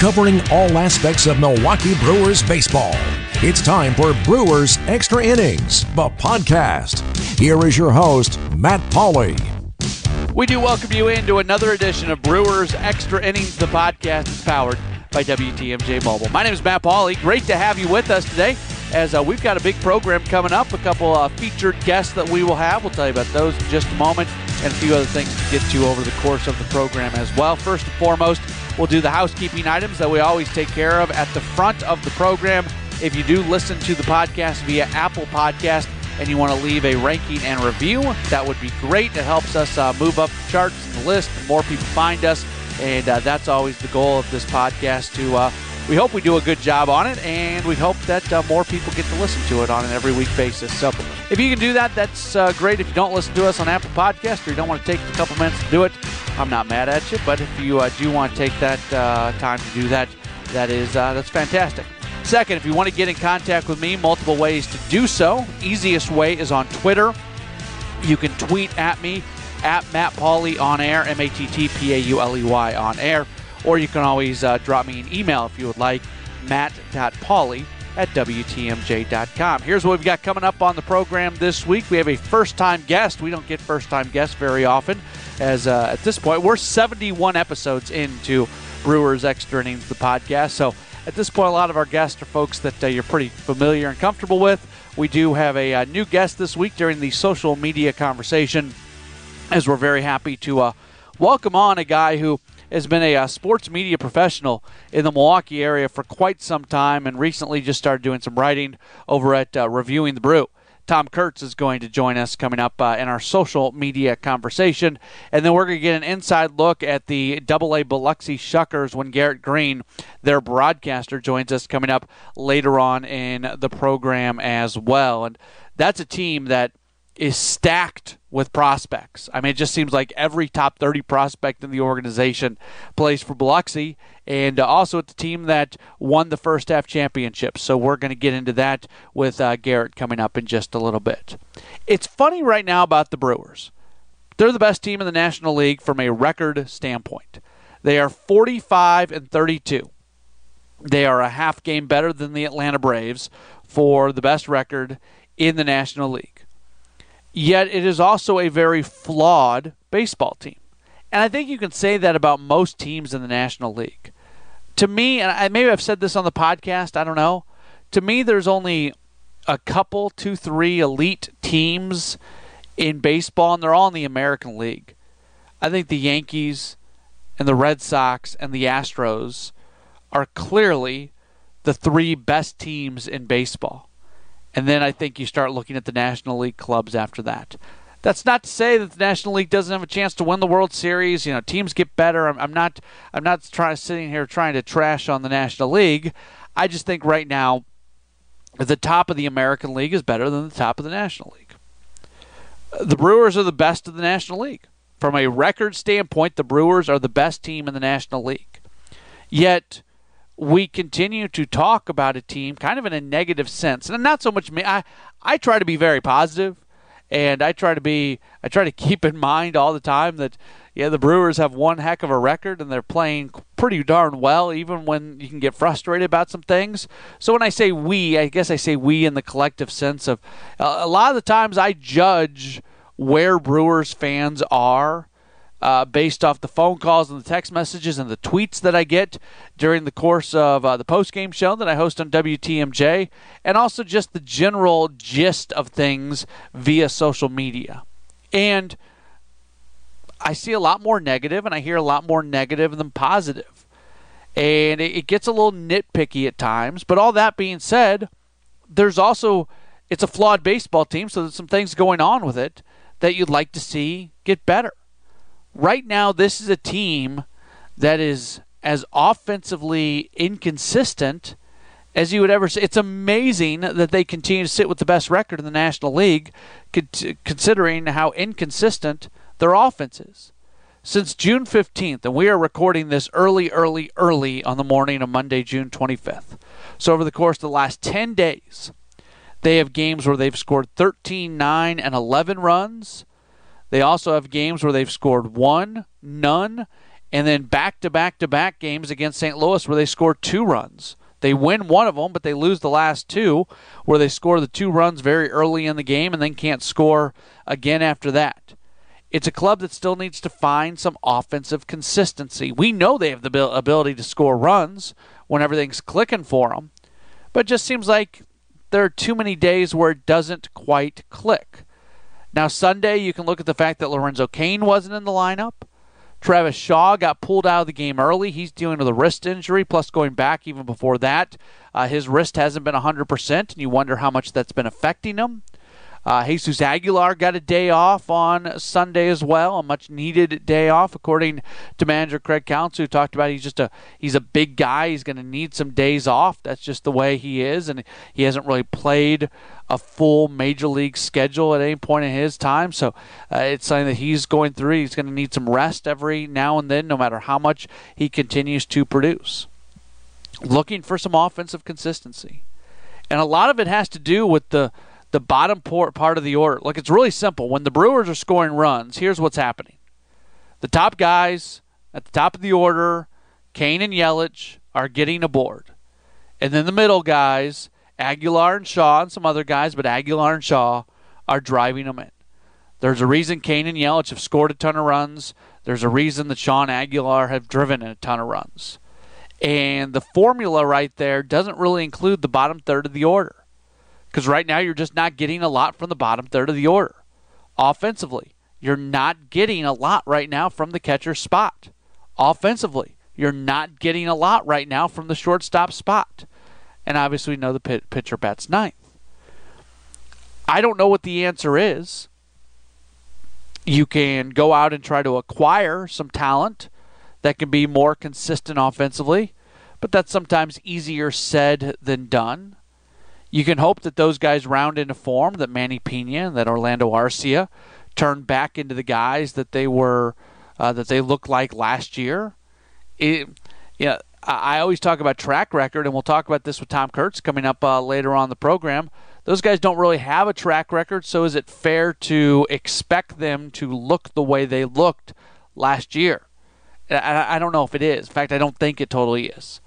covering all aspects of Milwaukee Brewers baseball. It's time for Brewers Extra Innings, the podcast. Here is your host, Matt Pauley. We do welcome you into another edition of Brewers Extra Innings, the podcast is powered by WTMJ Mobile. My name is Matt Pauley. Great to have you with us today as uh, we've got a big program coming up, a couple uh, featured guests that we will have. We'll tell you about those in just a moment and a few other things to get to over the course of the program as well. First and foremost, we'll do the housekeeping items that we always take care of at the front of the program. If you do listen to the podcast via Apple Podcast and you want to leave a ranking and review, that would be great. It helps us uh, move up the charts and the list, and more people find us. And uh, that's always the goal of this podcast to uh, we hope we do a good job on it, and we hope that uh, more people get to listen to it on an every week basis. So if you can do that, that's uh, great. If you don't listen to us on Apple Podcast or you don't want to take a couple minutes to do it, I'm not mad at you. But if you uh, do want to take that uh, time to do that, that is uh, that's fantastic. Second, if you want to get in contact with me, multiple ways to do so. Easiest way is on Twitter. You can tweet at me at Matt Pauley on air, M A T T P A U L E Y on air or you can always uh, drop me an email if you would like, matt.pauley at WTMJ.com. Here's what we've got coming up on the program this week. We have a first time guest. We don't get first time guests very often, as uh, at this point, we're 71 episodes into Brewers Extra Innings, the podcast. So at this point, a lot of our guests are folks that uh, you're pretty familiar and comfortable with. We do have a, a, uh, new guest this week during the social media conversation, as we're very happy to uh, welcome on a guy who has been a, uh, sports media professional in the Milwaukee area for quite some time and recently just started doing some writing over at uh, Reviewing the Brew. Tom Kurtz is going to join us coming up uh, in our social media conversation. And then we're going to get an inside look at the Double A Biloxi Shuckers when Garrett Greene, their broadcaster, joins us coming up later on in the program as well. And that's a team that is stacked with prospects. I mean, it just seems like every top 30 prospect in the organization plays for Biloxi and also at the team that won the first half championship. So we're going to get into that with uh, Garrett coming up in just a little bit. It's funny right now about the Brewers. They're the best team in the National League from a record standpoint. They are 45 and 32. They are a half game better than the Atlanta Braves for the best record in the National League. Yet it is also a very flawed baseball team. And I think you can say that about most teams in the National League. To me, and I, maybe I've said this on the podcast, I don't know. To me, there's only a couple, two, three elite teams in baseball, and they're all in the American League. I think the Yankees and the Red Sox and the Astros are clearly the three best teams in baseball. And then I think you start looking at the National League clubs after that. That's not to say that the National League doesn't have a chance to win the World Series. You know, teams get better. I'm, I'm not. I'm not trying sitting here trying to trash on the National League. I just think right now, the top of the American League is better than the top of the National League. The Brewers are the best of the National League. From a record standpoint, the Brewers are the best team in the National League. Yet, we continue to talk about a team kind of in a negative sense. And not so much me. I, I try to be very positive and I try to be I try to keep in mind all the time that yeah, the Brewers have one heck of a record and they're playing pretty darn well even when you can get frustrated about some things. So when I say we, I guess I say we in the collective sense of uh, a lot of the times I judge where Brewers fans are uh, based off the phone calls and the text messages and the tweets that I get during the course of uh, the post game show that I host on WTMJ, and also just the general gist of things via social media. And I see a lot more negative, and I hear a lot more negative than positive. And it, it gets a little nitpicky at times. But all that being said, there's also it's a flawed baseball team, so there's some things going on with it that you'd like to see get better right now, this is a team that is as offensively inconsistent as you would ever say. It's amazing that they continue to sit with the best record in the National League, considering how inconsistent their offense is. Since June 15th, and we are recording this early, early, early on the morning of Monday, June 25th. So, over the course of the last 10 days, they have games where they've scored 13, 9, and 11 runs. They also have games where they've scored one, none, and then back to back to back games against St. Louis where they score two runs. They win one of them, but they lose the last two, where they score the two runs very early in the game and then can't score again after that. It's a club that still needs to find some offensive consistency. We know they have the ability to score runs when everything's clicking for them, but it just seems like there are too many days where it doesn't quite click. Now, Sunday, you can look at the fact that Lorenzo Cain wasn't in the lineup. Travis Shaw got pulled out of the game early. He's dealing with a wrist injury, plus going back even before that. Uh, his wrist hasn't been 100%, and you wonder how much that's been affecting him. Uh, Jesus Aguilar got a day off on Sunday as well, a much needed day off, according to manager Craig Counsell, who talked about he's just a he's a big guy. He's going to need some days off. That's just the way he is, and he hasn't really played a full major league schedule at any point in his time. So uh, it's something that he's going through. He's going to need some rest every now and then, no matter how much he continues to produce. Looking for some offensive consistency, and a lot of it has to do with the the bottom part of the order. Look, it's really simple. When the Brewers are scoring runs, here's what's happening. The top guys at the top of the order, Cain and Yelich, are getting aboard. And then the middle guys, Aguilar and Shaw and some other guys, but Aguilar and Shaw are driving them in. There's a reason Cain and Yelich have scored a ton of runs. There's a reason that Sean Aguilar have driven in a ton of runs. And the formula right there doesn't really include the bottom third of the order because right now you're just not getting a lot from the bottom third of the order. Offensively, you're not getting a lot right now from the catcher spot. Offensively, you're not getting a lot right now from the shortstop spot. And obviously, we know the pitcher bats ninth. I don't know what the answer is. You can go out and try to acquire some talent that can be more consistent offensively, but that's sometimes easier said than done. You can hope that those guys round into form, that Manny Piña and that Orlando Arcia turn back into the guys that they were, uh, that they looked like last year. It, yeah, I always talk about track record, and we'll talk about this with Tom Kurtz coming up uh, later on the program. Those guys don't really have a track record, so is it fair to expect them to look the way they looked last year? I, I don't know if it is. In fact, I don't think it totally is.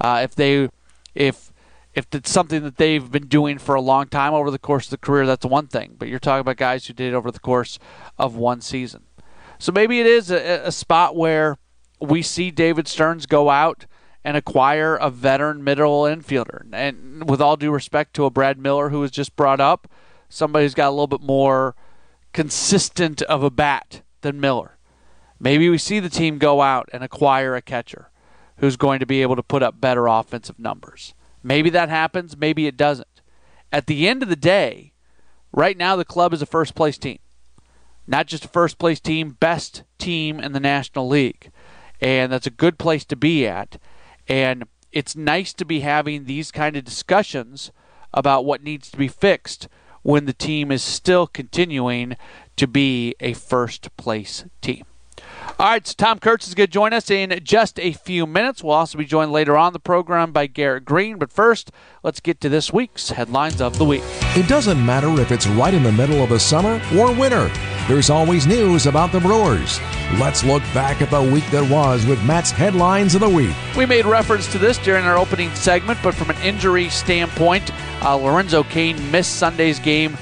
Uh, if they, if if it's something that they've been doing for a long time over the course of the career, that's one thing. But you're talking about guys who did it over the course of one season. So maybe it is a, a spot where we see David Stearns go out and acquire a veteran middle infielder. And with all due respect to a Brad Miller who was just brought up, somebody who's got a little bit more consistent of a bat than Miller. Maybe we see the team go out and acquire a catcher who's going to be able to put up better offensive numbers. Maybe that happens, maybe it doesn't. At the end of the day, right now the club is a first place team. Not just a first place team, best team in the National League. And that's a good place to be at. And it's nice to be having these kind of discussions about what needs to be fixed when the team is still continuing to be a first place team. All right, so Tom Kurtz is going to join us in just a few minutes. We'll also be joined later on the program by Garrett Greene. But first, let's get to this week's headlines of the week. It doesn't matter if it's right in the middle of the summer or winter. There's always news about the Brewers. Let's look back at the week that was with Matt's headlines of the week. We made reference to this during our opening segment, but from an injury standpoint, uh, Lorenzo Cain missed Sunday's game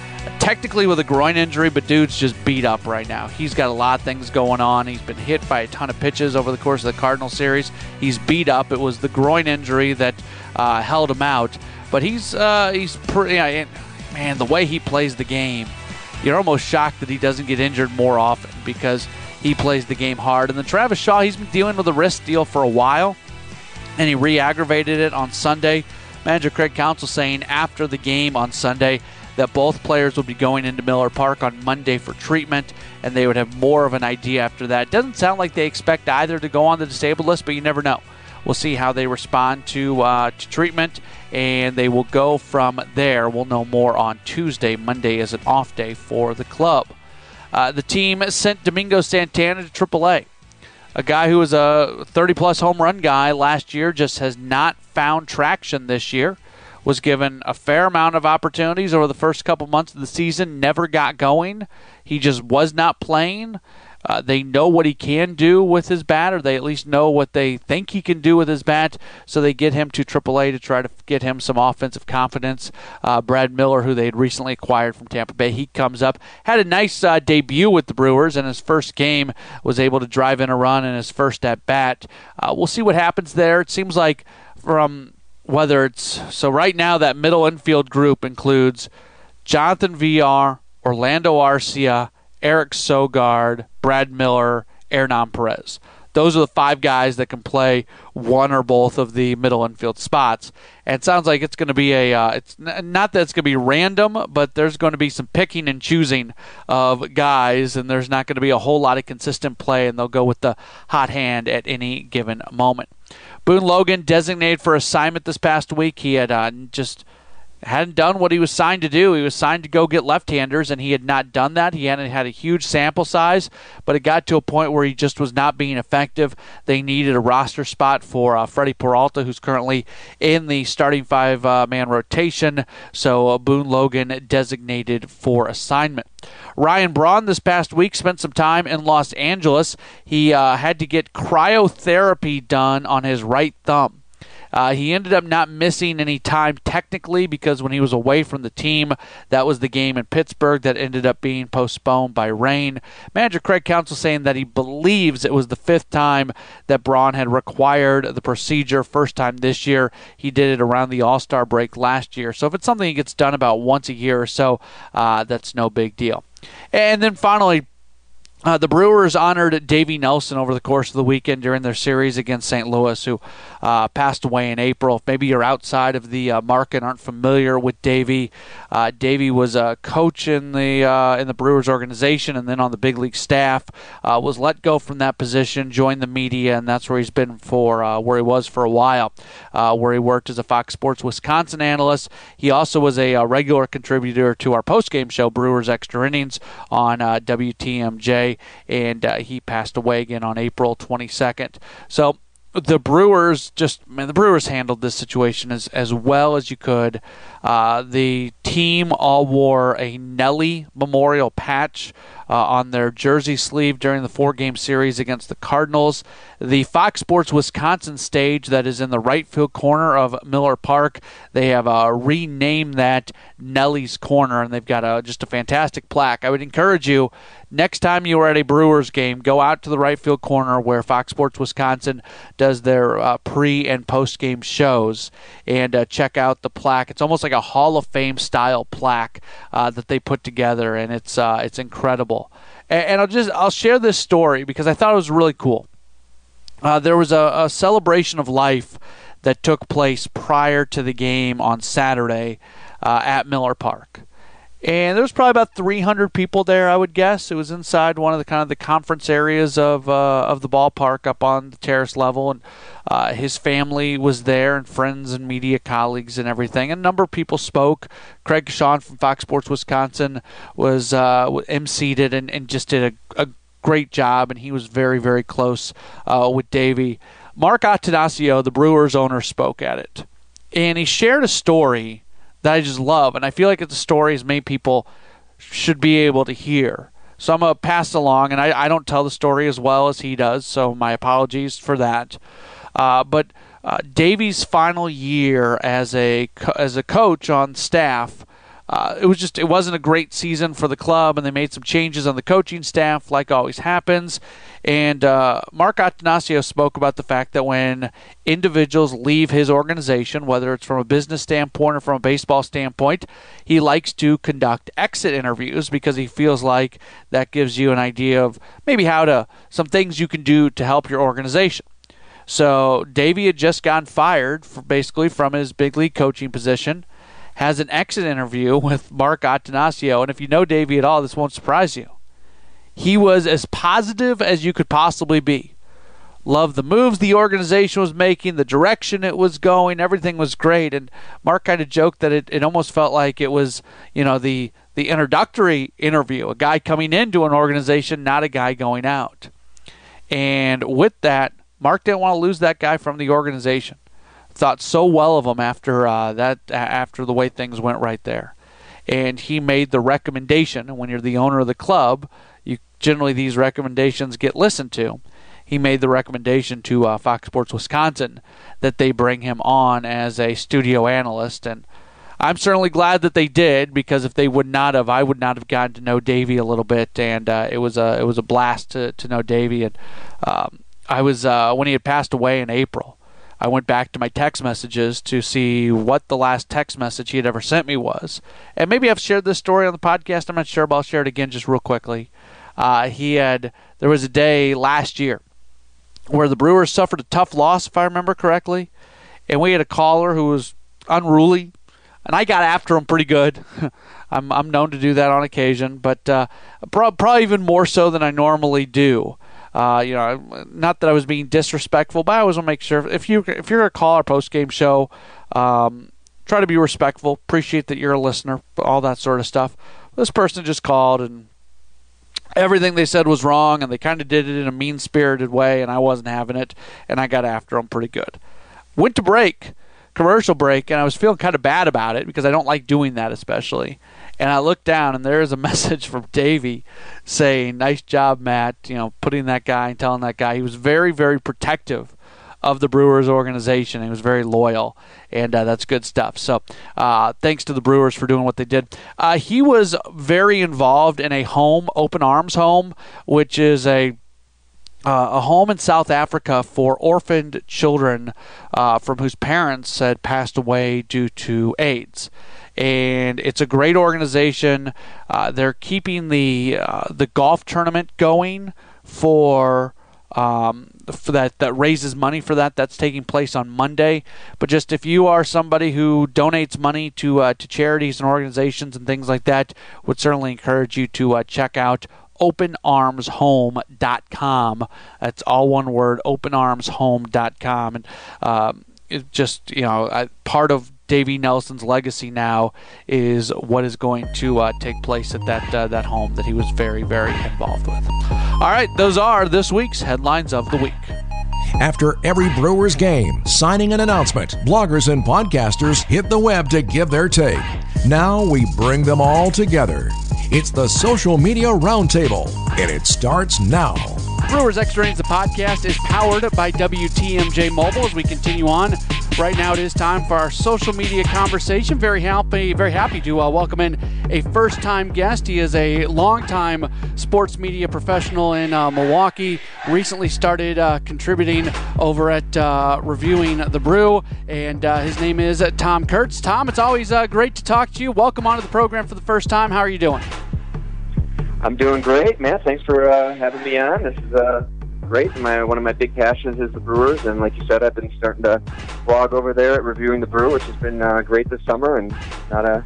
technically with a groin injury, but dude's just beat up right now. He's got a lot of things going on. He's been hit by a ton of pitches over the course of the Cardinal series. He's beat up. It was the groin injury that uh, held him out, but he's uh, he's pretty. man, the way he plays the game, you're almost shocked that he doesn't get injured more often because he plays the game hard. And then Travis Shaw, he's been dealing with a wrist deal for a while, and he re-aggravated it on Sunday. Manager Craig Counsell saying after the game on Sunday that both players would be going into Miller Park on Monday for treatment, and they would have more of an idea after that. It doesn't sound like they expect either to go on the disabled list, but you never know. We'll see how they respond to, uh, to treatment, and they will go from there. We'll know more on Tuesday. Monday is an off day for the club. Uh, the team sent Domingo Santana to AAA. A guy who was a 30 plus home run guy last year just has not found traction this year was given a fair amount of opportunities over the first couple months of the season, never got going. He just was not playing. uh, they know what he can do with his bat, or they at least know what they think he can do with his bat. So they get him to AAA to try to get him some offensive confidence. Uh, Brad Miller, who they had recently acquired from Tampa Bay, he comes up, had a nice uh, debut with the Brewers, and his first game was able to drive in a run in his first at bat. Uh, we'll see what happens there. It seems like from whether it's so right now that middle infield group includes Jonathan Villar, Orlando Arcia, Eric Sogard, Brad Miller, Hernan Perez. Those are the five guys that can play one or both of the middle infield spots. And it sounds like it's going to be a. Uh, it's n- not that it's going to be random, but there's going to be some picking and choosing of guys, and there's not going to be a whole lot of consistent play, and they'll go with the hot hand at any given moment. Boone Logan designated for assignment this past week. He had uh, just hadn't done what he was signed to do. He was signed to go get left-handers, and he had not done that. He hadn't had a huge sample size, but it got to a point where he just was not being effective. They needed a roster spot for uh, Freddy Peralta, who's currently in the starting five-man uh, rotation. So uh, Boone Logan designated for assignment. Ryan Braun this past week spent some time in Los Angeles. He uh, had to get cryotherapy done on his right thumb. Uh, he ended up not missing any time technically because when he was away from the team, that was the game in Pittsburgh that ended up being postponed by rain. Manager Craig Counsell saying that he believes it was the fifth time that Braun had required the procedure. First time this year. He did it around the All Star break last year. So if it's something that gets done about once a year or so, uh, that's no big deal. And then finally, uh, the Brewers honored Davey Nelson over the course of the weekend during their series against St. Louis, who uh, passed away in April. If maybe you're outside of the uh, market, aren't familiar with Davey. Uh, Davey was a coach in the uh, in the Brewers organization, and then on the big league staff. Uh, was let go from that position, joined the media, and that's where he's been for where he was for a while, where he worked as a Fox Sports Wisconsin analyst. He also was a, a regular contributor to our post-game show, Brewers Extra Innings, on WTMJ and uh, he passed away again on April 22nd. So the Brewers just man, the Brewers handled this situation as as well as you could. Uh, the team all wore a Nelly memorial patch uh, on their jersey sleeve during the four game series against the Cardinals. The Fox Sports Wisconsin stage that is in the right field corner of Miller Park, they have uh, renamed that Nelly's Corner, and they've got a, just a fantastic plaque. I would encourage you next time you are at a Brewers game, go out to the right field corner where Fox Sports Wisconsin does their uh, pre and post game shows and uh, check out the plaque. It's almost like a Hall of Fame style plaque uh, that they put together, and it's uh, it's incredible. And, and, I'll just I'll share this story because I thought it was really cool. Uh, there was a, a celebration of life that took place prior to the game on Saturday uh, at Miller Park and there was probably about 300 people there. I would guess it was inside one of the kind of the conference areas of uh, of the ballpark up on the terrace level, and uh, his family was there, and friends and media colleagues and everything. A number of people spoke. Craig Coshun from Fox Sports Wisconsin was uh, emceed and, and just did a, a great job, and he was very very close uh, with Davey. Mark Attanasio, the Brewers owner, spoke at it, and he shared a story that I just love, and I feel like it's a story as many people should be able to hear. So I'm gonna pass along, and I, I don't tell the story as well as he does, so my apologies for that. Uh, but uh, Davey's final year as a as a coach on staff uh, it was just it wasn't a great season for the club, and they made some changes on the coaching staff, like always happens. And uh, Mark Attanasio spoke about the fact that when individuals leave his organization, whether it's from a business standpoint or from a baseball standpoint, he likes to conduct exit interviews because he feels like that gives you an idea of maybe how to some things you can do to help your organization. So Davey had just gotten fired, basically from his big league coaching position has an exit interview with Mark Attanasio. And if you know Davey at all, this won't surprise you. He was as positive as you could possibly be. Loved the moves the organization was making, the direction it was going, everything was great. And Mark kind of joked that it, it almost felt like it was, you know, the the introductory interview, a guy coming into an organization, not a guy going out. And with that, Mark didn't want to lose that guy from the organization thought so well of him after uh, that after the way things went right there, and he made the recommendation. When you're the owner of the club, you generally these recommendations get listened to. He made the recommendation to uh, Fox Sports Wisconsin that they bring him on as a studio analyst, and I'm certainly glad that they did because if they would not have, I would not have gotten to know Davey a little bit, and uh, it was a it was a blast to to know Davey. And um, I was uh, when he had passed away in April. I went back to my text messages to see what the last text message he had ever sent me was. And maybe I've shared this story on the podcast. I'm not sure, but I'll share it again just real quickly. Uh, he had there was a day last year where the Brewers suffered a tough loss, if I remember correctly, and we had a caller who was unruly, and I got after him pretty good. I'm I'm known to do that on occasion, but uh, probably even more so than I normally do. Uh, you know, not that I was being disrespectful, but I always want to make sure if you if you're a caller post game show, um, try to be respectful. Appreciate that you're a listener, all that sort of stuff. This person just called and everything they said was wrong, and they kind of did it in a mean spirited way, and I wasn't having it, and I got after them pretty good. Went to break, commercial break, and I was feeling kind of bad about it because I don't like doing that, especially. And I looked down, and there is a message from Davey saying, "Nice job, Matt. You know, putting that guy and telling that guy he was very, very protective of the Brewers organization. He was very loyal, and uh, that's good stuff. So, uh, thanks to the Brewers for doing what they did. Uh, he was very involved in a home, Open Arms Home, which is a uh, a home in South Africa for orphaned children uh, from whose parents had passed away due to AIDS and it's a great organization. Uh, they're keeping the uh, the golf tournament going for um, for that that raises money for that. That's taking place on Monday. But just if you are somebody who donates money to uh, to charities and organizations and things like that, would certainly encourage you to uh, check out openarmshome.com. That's all one word, openarmshome.com. And um, it just, you know, part of Davey Nelson's legacy now is what is going to uh, take place at that uh, that home that he was very very involved with. All right, those are this week's headlines of the week. After every Brewers game, signing an announcement, bloggers and podcasters hit the web to give their take. Now we bring them all together. It's the Social Media Roundtable, and it starts now. Brewers Extra Innings, the podcast, is powered by WTMJ Mobile as we continue on Right now, it is time for our social media conversation. Very happy, very happy to uh, welcome in a first-time guest. He is a longtime sports media professional in uh, Milwaukee. Recently started uh, contributing over at uh, reviewing the Brew, and uh, his name is Tom Kurtz. Tom, it's always uh, great to talk to you. Welcome onto the program for the first time. How are you doing? I'm doing great, man. Thanks for having me on. This is great. My one of my big passions is the Brewers, and like you said, I've been starting to blog over there at reviewing the Brew, which has been uh, great this summer, and not a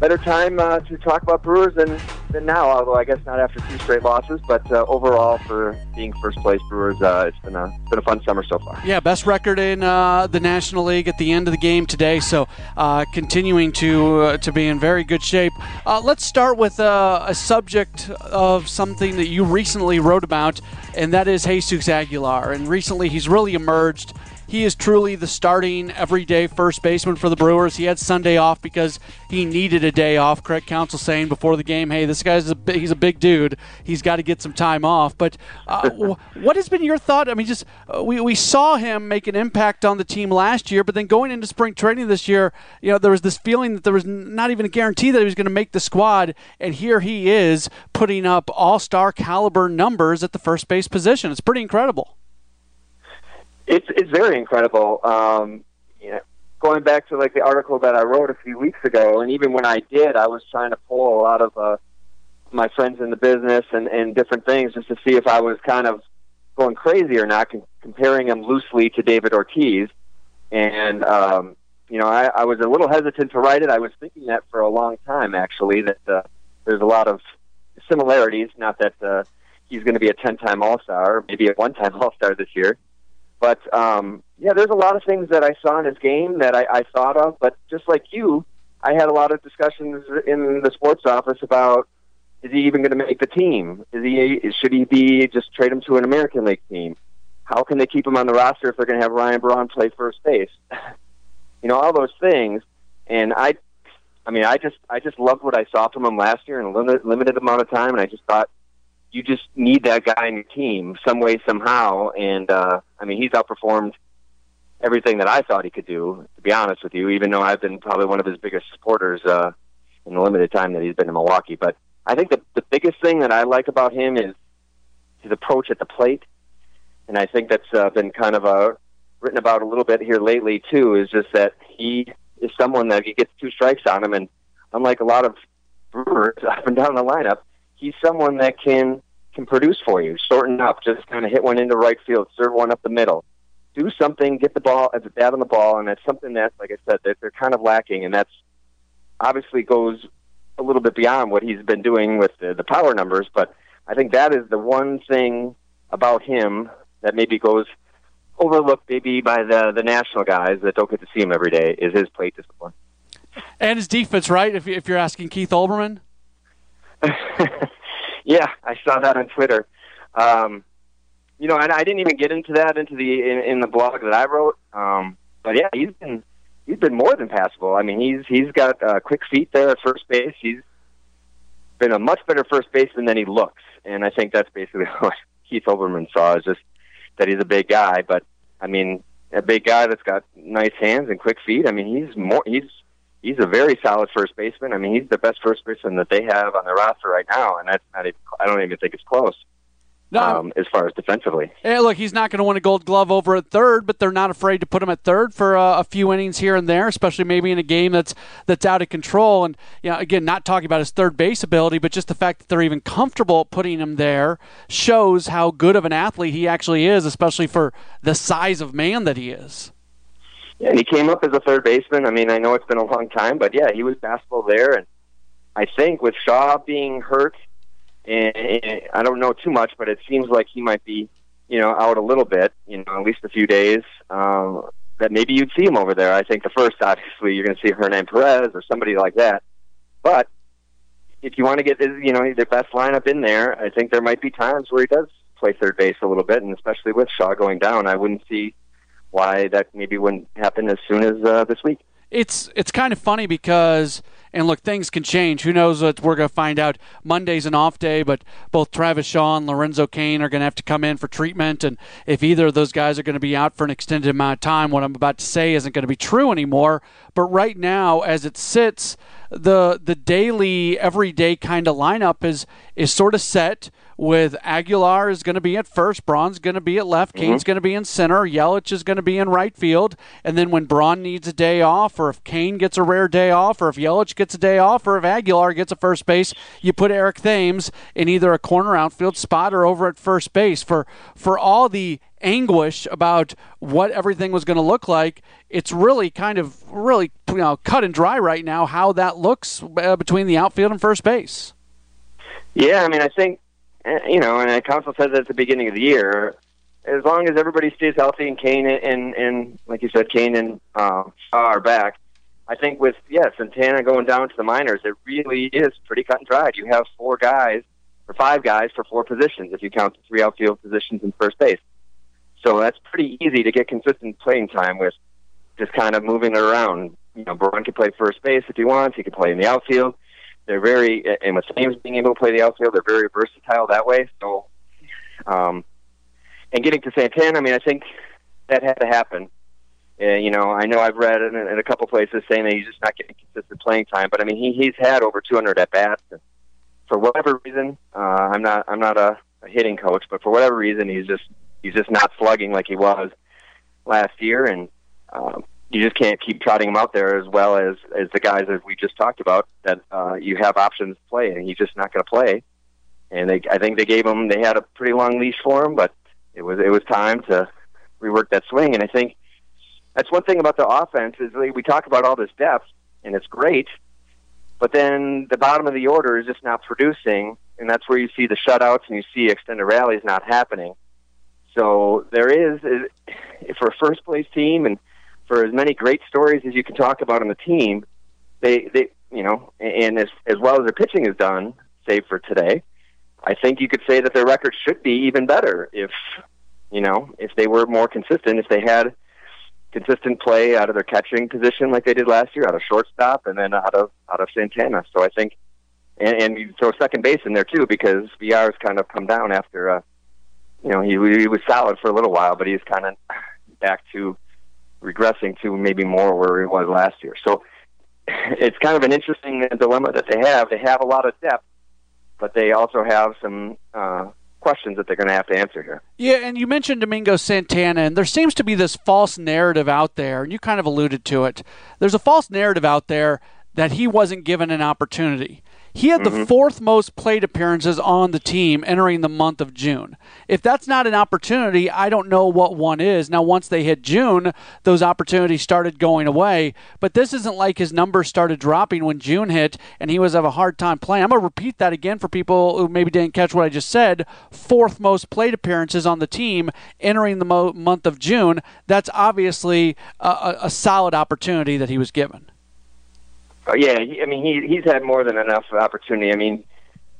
better time uh, to talk about Brewers than, than now. Although I guess not after two straight losses, but uh, overall for being first place Brewers, uh, it's been a been a fun summer so far. Yeah, best record in uh, the National League at the end of the game today. So uh, continuing to uh, to be in very good shape. Let's start with a subject of something that you recently wrote about, and that is Jesus Aguilar. And recently, he's really emerged he is truly the starting everyday first baseman for the Brewers. He had Sunday off because he needed a day off. Craig Counsell saying before the game, "Hey, this guy's a he's a big dude. He's got to get some time off." But uh, what has been your thought? I mean, just uh, we we saw him make an impact on the team last year, but then going into spring training this year, you know, there was this feeling that there was not even a guarantee that he was going to make the squad, and here he is putting up all-star caliber numbers at the first base position. It's pretty incredible. It's it's very incredible. Um, you know, going back to like the article that I wrote a few weeks ago, and even when I did, I was trying to pull a lot of uh, my friends in the business and and different things just to see if I was kind of going crazy or not, con- comparing him loosely to David Ortiz. And um, you know, I, I was a little hesitant to write it. I was thinking that for a long time, actually, that uh, there's a lot of similarities. Not that uh, he's going to be a 10-time All-Star, maybe a one-time All-Star this year, but um, yeah, there's a lot of things that I saw in his game that I, I thought of. But just like you, I had a lot of discussions in the sports office about is he even going to make the team? Is he should he be just trade him to an American League team? How can they keep him on the roster if they're going to have Ryan Braun play first base? you know, all those things. And I, I mean, I just I just loved what I saw from him last year in a limited, limited amount of time, and I just thought you just need that guy in your team some way somehow. And uh, I mean, he's outperformed everything that I thought he could do. To be honest with you, even though I've been probably one of his biggest supporters uh, in the limited time that he's been in Milwaukee, but I think the the biggest thing that I like about him is his approach at the plate, and I think that's uh, been kind of uh, written about a little bit here lately too. Is just that he is someone that he gets two strikes on him, and unlike a lot of Brewers up and down the lineup, he's someone that can can produce for you, shorten up, just kind of hit one into right field, serve one up the middle, do something, get the ball at the bat on the ball, and that's something that, like I said, that they're kind of lacking, and that's obviously goes a little bit beyond what he's been doing with the, the power numbers, but I think that is the one thing about him that maybe goes overlooked maybe by the the national guys that don't get to see him every day is his plate discipline. And his defense, right? If, if you're asking Keith Olbermann? yeah, I saw that on Twitter. Um, you know, and I didn't even get into that into the in, in the blog that I wrote. Um, but yeah, he's been he's been more than passable. I mean, he's he's got uh, quick feet there at first base. He's been a much better first baseman than he looks, and I think that's basically what Keith Olbermann saw is just that he's a big guy. But I mean, a big guy that's got nice hands and quick feet. I mean, he's more he's he's a very solid first baseman. I mean, he's the best first baseman that they have on their roster right now, and that's not even, I don't even think it's close. No. Um, as far as defensively. Hey, look, he's not going to win a Gold Glove over at third, but they're not afraid to put him at third for uh, a few innings here and there, especially maybe in a game that's that's out of control. And you know, again, not talking about his third base ability, but just the fact that they're even comfortable putting him there shows how good of an athlete he actually is, especially for the size of man that he is. Yeah, and he came up as a third baseman. I mean, I know it's been a long time, but yeah, he was passable there. And I think with Shaw being hurt, and, and I don't know too much, but it seems like he might be, you know, out a little bit, you know, at least a few days. Um, that maybe you'd see him over there. I think the first, obviously, you're going to see Hernan Perez or somebody like that. But if you want to get, you know, the best lineup in there, I think there might be times where he does play third base a little bit, and especially with Shaw going down, I wouldn't see why that maybe wouldn't happen as soon as uh, this week. It's it's kind of funny because and look, things can change. Who knows what we're going to find out. Monday's an off day, but both Travis Shaw and Lorenzo Cain are going to have to come in for treatment. And if either of those guys are going to be out for an extended amount of time, what I'm about to say isn't going to be true anymore. But right now, as it sits, the the daily, everyday kind of lineup is is sort of set with Aguilar is going to be at first, Braun's going to be at left, mm-hmm. Cain's going to be in center, Yelich is going to be in right field, and then when Braun needs a day off, or if Cain gets a rare day off, or if Yelich gets a day off, or if Aguilar gets a first base, you put Eric Thames in either a corner outfield spot or over at first base. For for all the anguish about what everything was going to look like, it's really kind of really you know cut and dry right now how that looks uh, between the outfield and first base. Yeah, I mean, I think you know, and Counsell said at the beginning of the year, as long as everybody stays healthy and Cain and, and, and like you said, Cain and uh, are back, I think with yeah Santana going down to the minors, it really is pretty cut and dried. You have four guys or five guys for four positions if you count the three outfield positions in first base. So that's pretty easy to get consistent playing time with just kind of moving it around. You know, Braun can play first base if he wants. He can play in the outfield they're very and with Thames being able to play the outfield, they're very versatile that way. So, um, and getting to Santana, I mean, I think that had to happen. Uh, you know, I know I've read in, in a couple places saying that he's just not getting consistent playing time, but I mean, he he's had over 200 at bats. For whatever reason, uh, I'm not I'm not a, a hitting coach, but for whatever reason, he's just he's just not slugging like he was last year, and um, you just can't keep trotting him out there as well as as the guys that we just talked about that uh, you have options to play, and he's just not going to play. And they, I think they gave him they had a pretty long leash for him, but it was it was time to rework that swing. And I think that's one thing about the offense is we talk about all this depth, and it's great, but then the bottom of the order is just not producing, and that's where you see the shutouts and you see extended rallies not happening. So there is, for a first place team and for as many great stories as you can talk about on the team, they they you know, and as as well as their pitching is done, save for today, I think you could say that their record should be even better if you know if they were more consistent, if they had consistent play out of their catching position like they did last year, out of shortstop, and then out of out of Santana. So I think and, and you throw second base in there too because Villar's kind of come down after, uh, you know, he he was solid for a little while, but he's kind of back to regressing to maybe more where he was last year. So it's kind of an interesting dilemma that they have. They have a lot of depth, but they also have some uh, questions that they're going to have to answer here. Yeah, and you mentioned Domingo Santana, and there seems to be this false narrative out there, and you kind of alluded to it. There's a false narrative out there that he wasn't given an opportunity. He had the mm-hmm. fourth most plate appearances on the team entering the month of June. If that's not an opportunity, I don't know what one is. Now, once they hit June, those opportunities started going away. But this isn't like his numbers started dropping when June hit and he was having a hard time playing. I'm going to repeat that again for people who maybe didn't catch what I just said. Fourth most plate appearances on the team entering the mo- month of June. That's obviously a, a solid opportunity that he was given. Oh, yeah, I mean he he's had more than enough opportunity. I mean,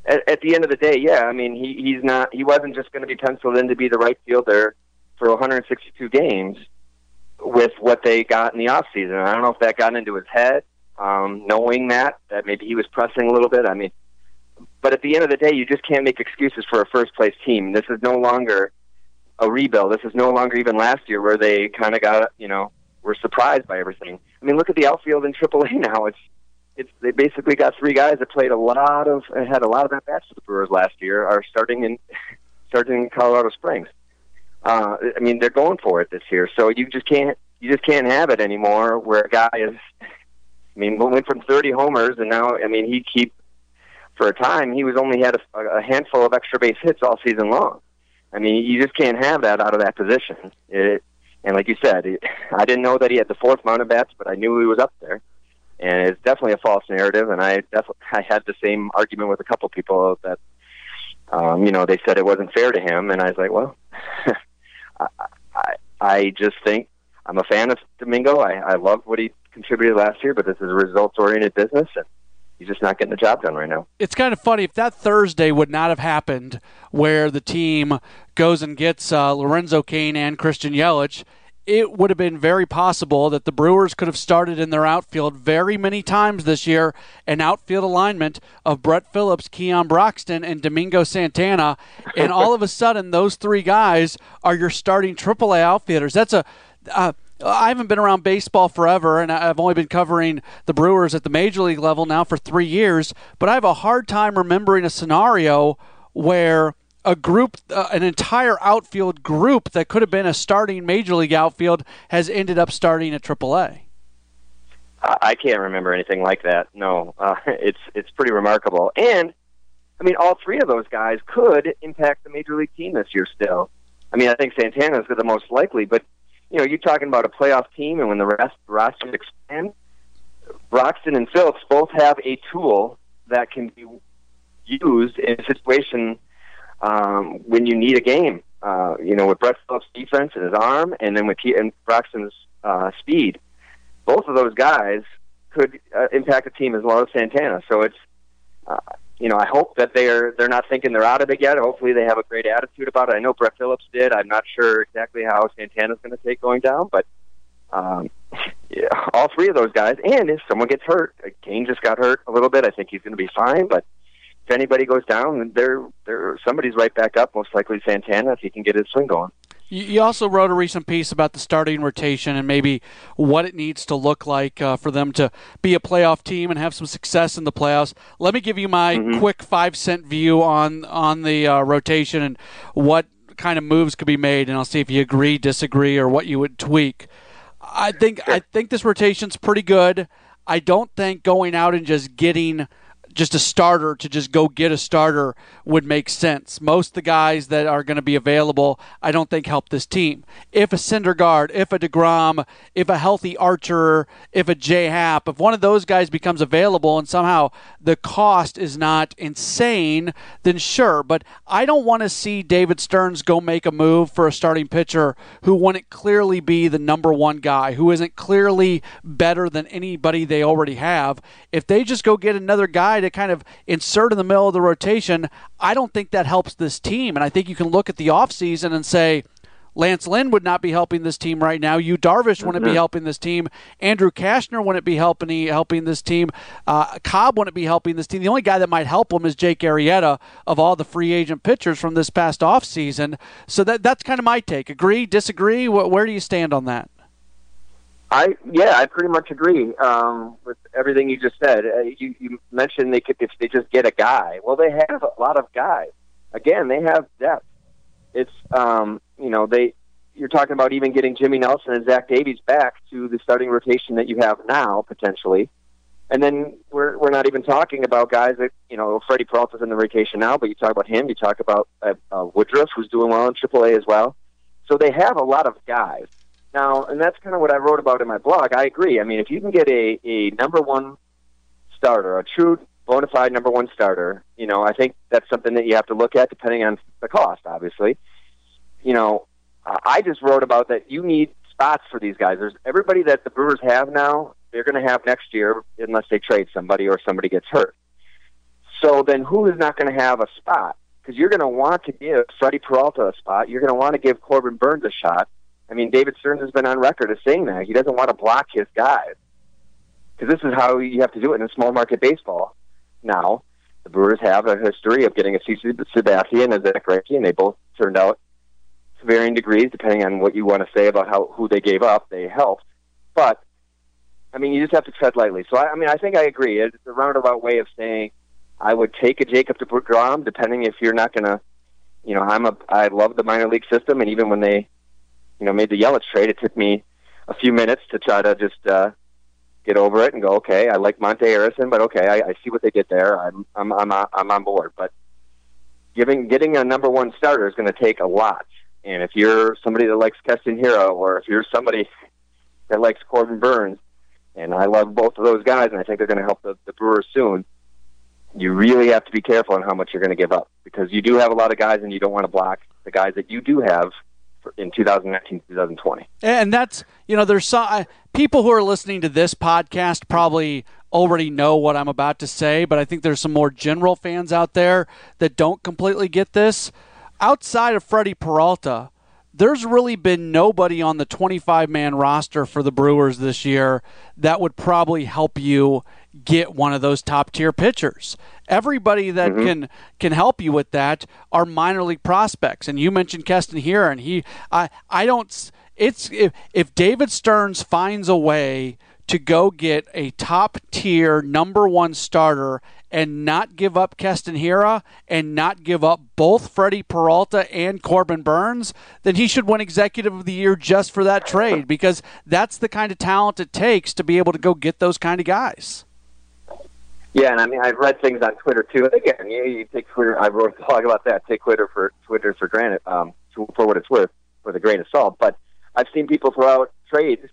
at, at the end of the day, yeah, I mean he he's not he wasn't just going to be penciled in to be the right fielder for 162 games with what they got in the off season. I don't know if that got into his head, um, knowing that that maybe he was pressing a little bit. I mean, but at the end of the day, you just can't make excuses for a first place team. This is no longer a rebuild. This is no longer even last year where they kind of got you know were surprised by everything. I mean, look at the outfield in AAA now. It's it's they basically got three guys that played a lot of had a lot of at bats for the Brewers last year are starting in starting in Colorado Springs. Uh, I mean, they're going for it this year, so you just can't you just can't have it anymore where a guy is. I mean, went from 30 homers, and now I mean he keep for a time he was only had a, a handful of extra base hits all season long. I mean, you just can't have that out of that position. It, and like you said, it, I didn't know that he had the fourth mound of bats, but I knew he was up there and it's definitely a false narrative. And I definitely I had the same argument with a couple people that um, you know they said it wasn't fair to him, and I was like, well, I, I I just think I'm a fan of Domingo. I, I love what he contributed last year, but this is a results oriented business, and he's just not getting the job done right now. It's kind of funny if that Thursday would not have happened, where the team goes and gets uh, Lorenzo Cain and Christian Yelich it would have been very possible that the Brewers could have started in their outfield very many times this year an outfield alignment of Brett Phillips, Keon Broxton, and Domingo Santana. And all of a sudden, those three guys are your starting AAA outfielders. That's a. Uh, I haven't been around baseball forever, and I've only been covering the Brewers at the major league level now for three years. But I have a hard time remembering a scenario where a group, uh, an entire outfield group that could have been a starting major league outfield has ended up starting at AAA. I can't remember anything like that. No, uh, it's it's pretty remarkable. And I mean, all three of those guys could impact the major league team this year. Still, I mean, I think Santana is the most likely. But you know, you're talking about a playoff team, and when the rest rosters expand, Broxton and Phillips both have a tool that can be used in a situation um, when you need a game. Uh, you know, with Brett Phillips' defense and his arm, and then with Ke- and Broxton's uh, speed, both of those guys could uh, impact a team as well as Santana. So it's, uh, you know, I hope that they're they're not thinking they're out of it yet. Hopefully, they have a great attitude about it. I know Brett Phillips did. I'm not sure exactly how Santana's going to take going down, but um, yeah, all three of those guys. And if someone gets hurt, Cain just got hurt a little bit. I think he's going to be fine, but if anybody goes down, there, there, somebody's right back up. Most likely Santana if he can get his swing going. You also wrote a recent piece about the starting rotation and maybe what it needs to look like uh, for them to be a playoff team and have some success in the playoffs. Let me give you my mm-hmm. quick five cent view on on the uh, rotation and what kind of moves could be made, and I'll see if you agree, disagree, or what you would tweak. I think. I think this rotation's pretty good. I don't think going out and just getting just a starter to just go get a starter would make sense. Most of the guys that are going to be available, I don't think help this team. If a Syndergaard, if a DeGrom, if a healthy Archer, if a J Happ, if one of those guys becomes available and somehow the cost is not insane, then sure. But I don't want to see David Stearns go make a move for a starting pitcher who wouldn't clearly be the number one guy, who isn't clearly better than anybody they already have. If they just go get another guy to kind of insert in the middle of the rotation, I don't think that helps this team. And I think you can look at the offseason and say, Lance Lynn would not be helping this team right now. Yu Darvish wouldn't be mm-hmm. helping this team. Andrew Cashner wouldn't be helping helping this team. Uh, Cobb wouldn't be helping this team. The only guy that might help him is Jake Arrieta of all the free agent pitchers from this past offseason. So that that's kind of my take. Agree? Disagree? Where do you stand on that? I yeah, I pretty much agree um, with everything you just said. Uh, you, you mentioned they could if they just get a guy. Well, they have a lot of guys. Again, they have depth. It's um, you know they you're talking about even getting Jimmy Nelson and Zach Davies back to the starting rotation that you have now potentially, and then we're we're not even talking about guys that you know Freddy Peralta's in the rotation now, but you talk about him. You talk about uh, uh, Woodruff, who's doing well in AAA as well. So they have a lot of guys now, and that's kind of what I wrote about in my blog. I agree. I mean, if you can get a, a number one starter, a true bona fide number one starter, you know, I think that's something that you have to look at depending on the cost, obviously. You know, I just wrote about that you need spots for these guys. There's everybody that the Brewers have now, they're going to have next year unless they trade somebody or somebody gets hurt. So then who is not going to have a spot? Because you're going to want to give Freddy Peralta a spot. You're going to want to give Corbin Burnes a shot I mean, David Stearns has been on record as saying that he doesn't want to block his guys because this is how you have to do it in a small market baseball. Now, the Brewers have a history of getting a CC Sabathia and a Zack Greinke, and they both turned out to varying degrees, depending on what you want to say about how who they gave up. They helped, but I mean, you just have to tread lightly. So, I, I mean, I think I agree. It's a roundabout way of saying I would take a Jacob deGrom, depending if you're not going to, you know, I'm a I love the minor league system, and even when they you know made the Yelich trade, it took me a few minutes to try to just uh, get over it and go, okay, I like Monte Harrison, but okay, I, I see what they did there. I'm I'm I'm I'm on board. But giving getting a number one starter is going to take a lot. And if you're somebody that likes Keston Hiura, or if you're somebody that likes Corbin Burnes, and I love both of those guys, and I think they're going to help the, the Brewers soon. You really have to be careful on how much you're going to give up because you do have a lot of guys, and you don't want to block the guys that you do have in 2019 2020 and that's you know there's some people who are listening to this podcast probably already know what i'm about to say but i think there's some more general fans out there that don't completely get this. Outside of freddy peralta there's really been nobody on the 25 man roster for the brewers this year that would probably help you get one of those top tier pitchers. Everybody that mm-hmm. can can help you with that are minor league prospects. And you mentioned Keston Hiura, and he, I, I don't. It's if if David Stearns finds a way to go get a top tier number one starter and not give up Keston Hiura and not give up both Freddy Peralta and Corbin Burnes, then he should win Executive of the Year just for that trade because that's the kind of talent it takes to be able to go get those kind of guys. Yeah, and I mean, I've read things on Twitter too. And again, you, you take Twitter. I wrote a blog about that. Take Twitter for Twitter for granted, um, for what it's worth, with a grain of salt. But I've seen people throw out trades,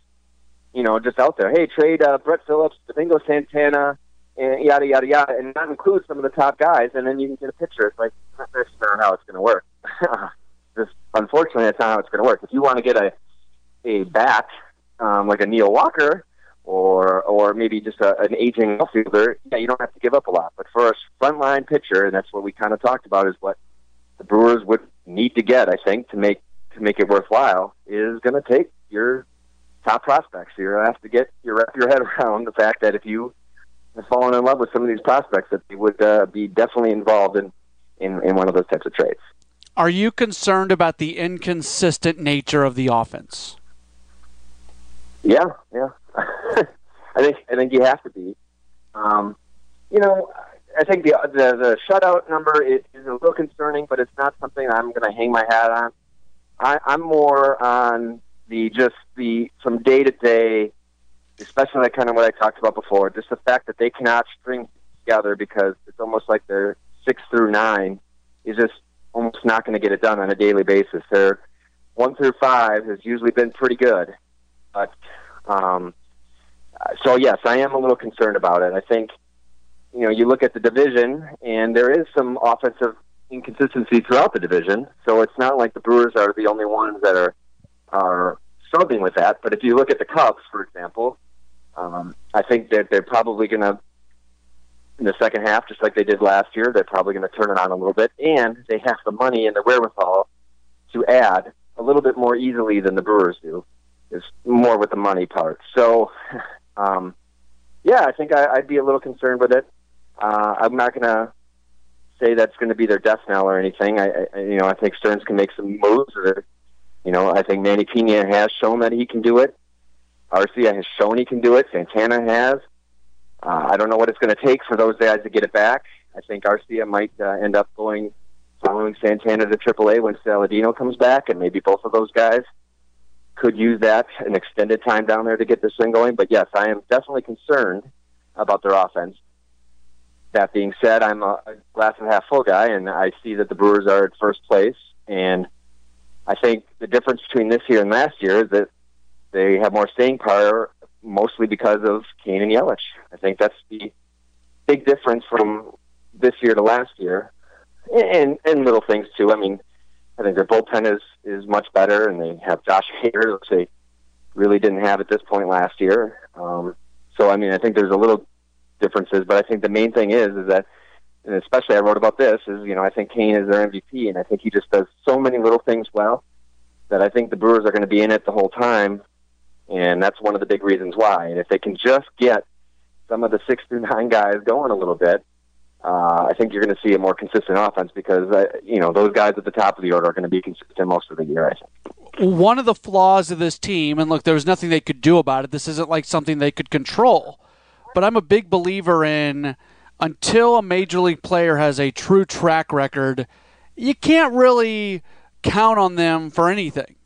you know, just out there. Hey, trade uh, Brett Phillips, Domingo Santana, and yada yada yada, and that includes some of the top guys, and then you can get a picture. It's like that's not how it's going to work. just unfortunately, that's not how it's going to work. If you want to get a a bat um, like a Neil Walker, or or maybe just a, an aging outfielder, yeah, you don't have to give up a lot. But for a frontline pitcher, and that's what we kind of talked about, is what the Brewers would need to get, I think, to make to make it worthwhile, is going to take your top prospects. You're going to have to get you wrap your head around the fact that if you fallen in love with some of these prospects, that they would uh, be definitely involved in, in in one of those types of trades. Are you concerned about the inconsistent nature of the offense? Yeah, yeah. I think I think you have to be. Um, you know, I think the the, the shutout number is, is a little concerning, but it's not something I'm going to hang my hat on. I, I'm more on the just the from day to day, especially like kind of what I talked about before. Just the fact that they cannot string together because it's almost like their six through nine is just almost not going to get it done on a daily basis. Their one through five has usually been pretty good, but um, so yes, I am a little concerned about it. I think you know you look at the division, and there is some offensive inconsistency throughout the division. So it's not like the Brewers are the only ones that are are struggling with that. But if you look at the Cubs, for example, um, I think that they're probably going to in the second half, just like they did last year, they're probably going to turn it on a little bit, and they have the money and the wherewithal to add a little bit more easily than the Brewers do. Is more with the money part. So, um, yeah, I think I, I'd be a little concerned with it. Uh, I'm not going to say that's going to be their death knell or anything. I, I, you know, I think Stearns can make some moves. Or, you know, I think Manny Piña has shown that he can do it. Arcia has shown he can do it. Santana has. Uh, I don't know what it's going to take for those guys to get it back. I think Arcia might uh, end up going following Santana to AAA when Saladino comes back, and maybe both of those guys could use that an extended time down there to get this thing going. But yes, I am definitely concerned about their offense. That being said, I'm a glass and half full guy, and I see that the Brewers are at first place. And I think the difference between this year and last year is that they have more staying power, mostly because of Cain and Yelich. I think that's the big difference from this year to last year, and and little things too. I mean, I think their bullpen is is much better, and they have Josh Hader, which they really didn't have at this point last year. Um, so I mean, I think there's a little differences, but I think the main thing is is that, and especially I wrote about this is you know I think Cain is their MVP, and I think he just does so many little things well that I think the Brewers are going to be in it the whole time, and that's one of the big reasons why. And if they can just get some of the six through nine guys going a little bit, uh, I think you're going to see a more consistent offense because uh, you know those guys at the top of the order are going to be consistent most of the year. I think. One of the flaws of this team, and look, there was nothing they could do about it. This isn't like something they could control, but I'm a big believer in until a major league player has a true track record, you can't really count on them for anything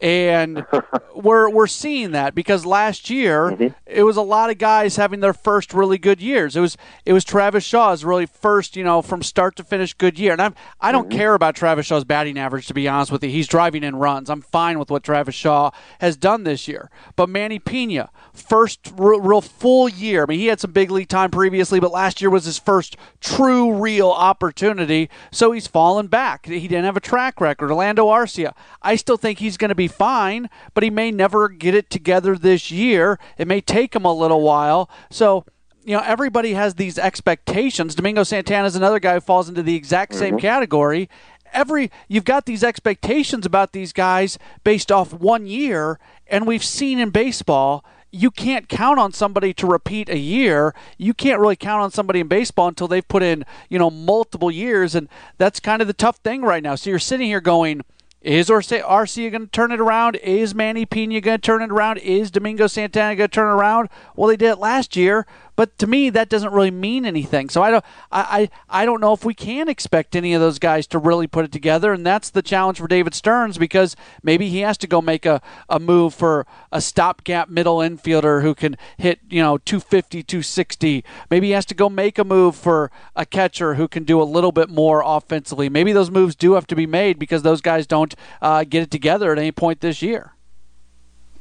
and we're we're seeing that because last year mm-hmm. it was a lot of guys having their first really good years. It was it was Travis Shaw's really first, you know, from start to finish good year. And I'm I don't mm-hmm. care about Travis Shaw's batting average to be honest with you. He's driving in runs. I'm fine with what Travis Shaw has done this year. But Manny Piña, first real, real full year. I mean, he had some big league time previously, but last year was his first true real opportunity. So he's fallen back. He didn't have a track record. Orlando Arcia, I still think he's going to be fine, but he may never get it together this year. It may take him a little while. So, you know, everybody has these expectations. Domingo Santana is another guy who falls into the exact same mm-hmm. category. Every you've got these expectations about these guys based off one year, and we've seen in baseball you can't count on somebody to repeat a year. You can't really count on somebody in baseball until they've put in, you know, multiple years and that's kind of the tough thing right now. So you're sitting here going, is Arcia going to turn it around? Is Manny Piña going to turn it around? Is Domingo Santana going to turn it around? Well, they did it last year. But to me, that doesn't really mean anything. So I don't, I, I, I don't know if we can expect any of those guys to really put it together, and that's the challenge for David Stearns because maybe he has to go make a, a move for a stopgap middle infielder who can hit you know 250, 260. Maybe he has to go make a move for a catcher who can do a little bit more offensively. Maybe those moves do have to be made because those guys don't uh, get it together at any point this year.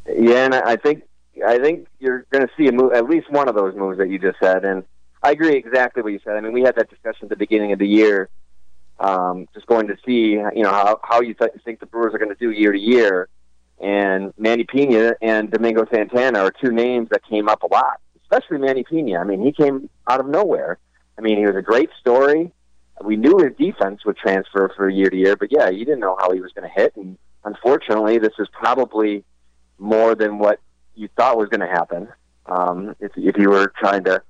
Yeah, and I think I think you're going to see a move, at least one of those moves that you just said. And I agree exactly what you said. I mean, we had that discussion at the beginning of the year, um, just going to see, you know, how, how you th- think the Brewers are going to do year to year. And Manny Piña and Domingo Santana are two names that came up a lot, especially Manny Piña. I mean, he came out of nowhere. I mean, he was a great story. We knew his defense would transfer for year to year, but yeah, you didn't know how he was going to hit. And unfortunately, this is probably more than what you thought was going to happen um, if, if you were trying to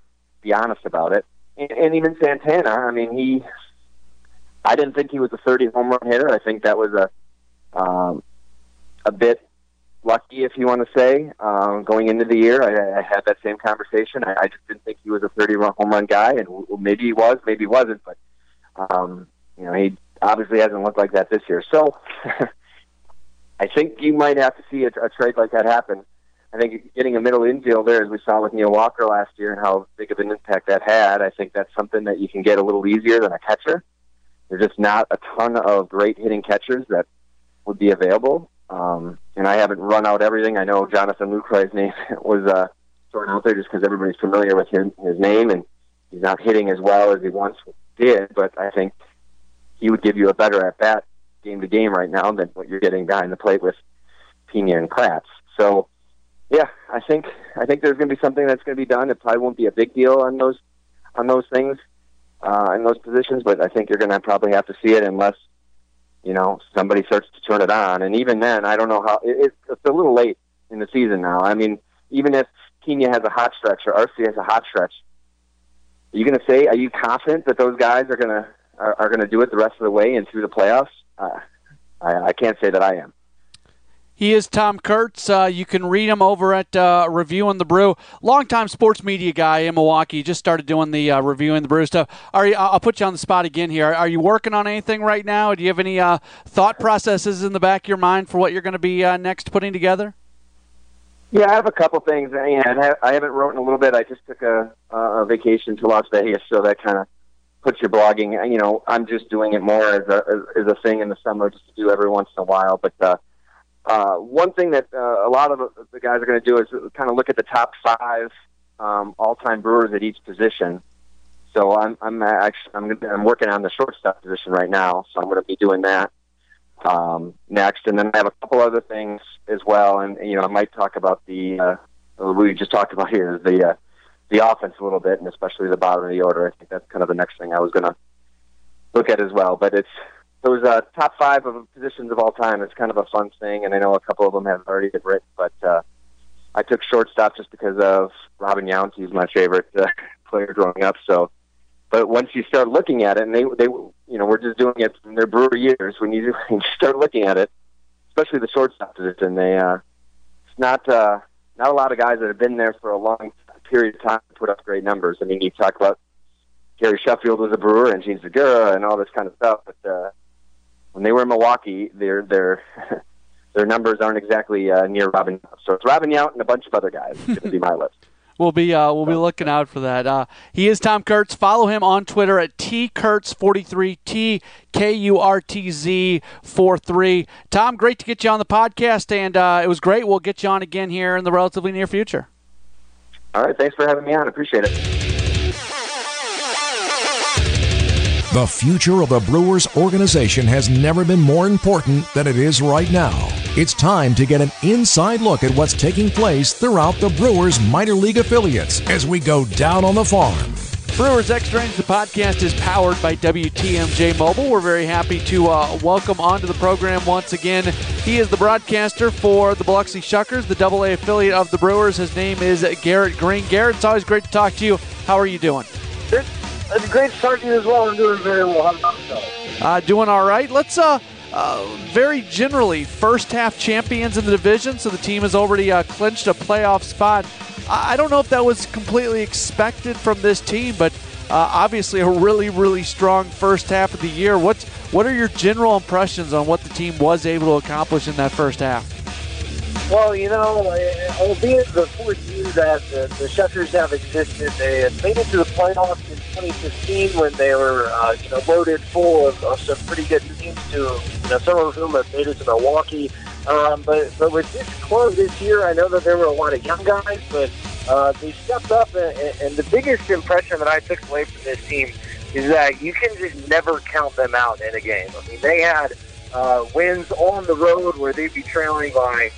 be honest about it. And, and even Santana, I mean, he, I didn't think he was a 30 home run hitter. I think that was a, um, a bit lucky, if you want to say, um, going into the year. I, I had that same conversation. I, I just didn't think he was a 30 run home run guy, and maybe he was, maybe he wasn't, but um, you know, he obviously hasn't looked like that this year. So I think you might have to see a, a trade like that happen I think getting a middle infielder, as we saw with Neil Walker last year, and how big of an impact that had, I think that's something that you can get a little easier than a catcher. There's just not a ton of great hitting catchers that would be available. Um, and I haven't run out everything. I know Jonathan Lucroy's name was uh, thrown out there just because everybody's familiar with him, his name, and he's not hitting as well as he once did. But I think he would give you a better at bat game to game right now than what you're getting behind the plate with Piña and Kratz. So yeah, I think I think there's going to be something that's going to be done. It probably won't be a big deal on those on those things uh, in those positions, but I think you're going to probably have to see it unless you know, somebody starts to turn it on. And even then, I don't know how. It, it's a little late in the season now. I mean, even if Kenya has a hot stretch or Arcia has a hot stretch, are you going to say? Are you confident that those guys are going to are, are going to do it the rest of the way and through the playoffs? Uh, I, I can't say that I am. He is Tom Kurtz. Uh, you can read him over at uh, Reviewing the Brew. Longtime sports media guy in Milwaukee. Just started doing the uh, Reviewing the Brew stuff. Are you, I'll put you on the spot again here. Are you working on anything right now? Do you have any uh, thought processes in the back of your mind for what you're going to be uh, next putting together? Yeah, I have a couple things. Yeah, I haven't written a little bit. I just took a, a vacation to Las Vegas, so that kind of puts your blogging. You know, I'm just doing it more as a as a thing in the summer, just to do every once in a while. But uh, uh, one thing that uh, a lot of the guys are going to do is kind of look at the top five um, all-time Brewers at each position. So I'm I'm actually I'm, I'm working on the shortstop position right now, so I'm going to be doing that um, next, and then I have a couple other things as well, and you know I might talk about the uh, we just talked about here the uh, the offense a little bit, and especially the bottom of the order. I think that's kind of the next thing I was going to look at as well. But it's those uh, top five of positions of all time. It's kind of a fun thing, and I know a couple of them have already been written, but uh, I took shortstop just because of Robin Yount. He's my favorite uh, player growing up. So, but once you start looking at it, and they they you know we're just doing it from their brewer years. When you, when you start looking at it, especially the shortstop position, they uh, it's not uh, not a lot of guys that have been there for a long period of time to put up great numbers. I mean, you talk about Gary Sheffield was a brewer and Jean Segura and all this kind of stuff, but uh, when they were in Milwaukee, their their their numbers aren't exactly uh, near Robin. So it's Robin Yount and a bunch of other guys. It's going to be my list. We'll be uh, we'll be looking out for that. Uh, he is Tom Kurtz. Follow him on Twitter at tkurtz43 t k u r t z 43. Tom, great to get you on the podcast, and uh, it was great. We'll get you on again here in the relatively near future. All right, thanks for having me on. Appreciate it. The future of the Brewers organization has never been more important than it is right now. It's time to get an inside look at what's taking place throughout the Brewers minor league affiliates as we go down on the farm. Brewers Extra Innings, the podcast is powered by WTMJ Mobile. We're very happy to uh, welcome onto the program once again. He is the broadcaster for the Biloxi Shuckers, the AA affiliate of the Brewers. His name is Garrett Greene. Garrett, it's always great to talk to you. How are you doing? Good. It's a great to start you as well. I'm doing very well. How about yourself? Uh, doing all right. Let's uh, uh, very generally first half champions in the division, so the team has already uh, clinched a playoff spot. I don't know if that was completely expected from this team, but uh, obviously a really, really strong first half of the year. What's what are your general impressions on what the team was able to accomplish in that first half? Well, you know, albeit the fourth year that the, the Shuckers have existed, they had made it to the playoffs in 2015 when they were, uh, you know, loaded full of, of some pretty good teams. To you know, some of whom have made it to Milwaukee. Um, but but with this club this year, I know that there were a lot of young guys, but uh, they stepped up. And, and the biggest impression that I took away from this team is that you can just never count them out in a game. I mean, they had uh, wins on the road where they'd be trailing by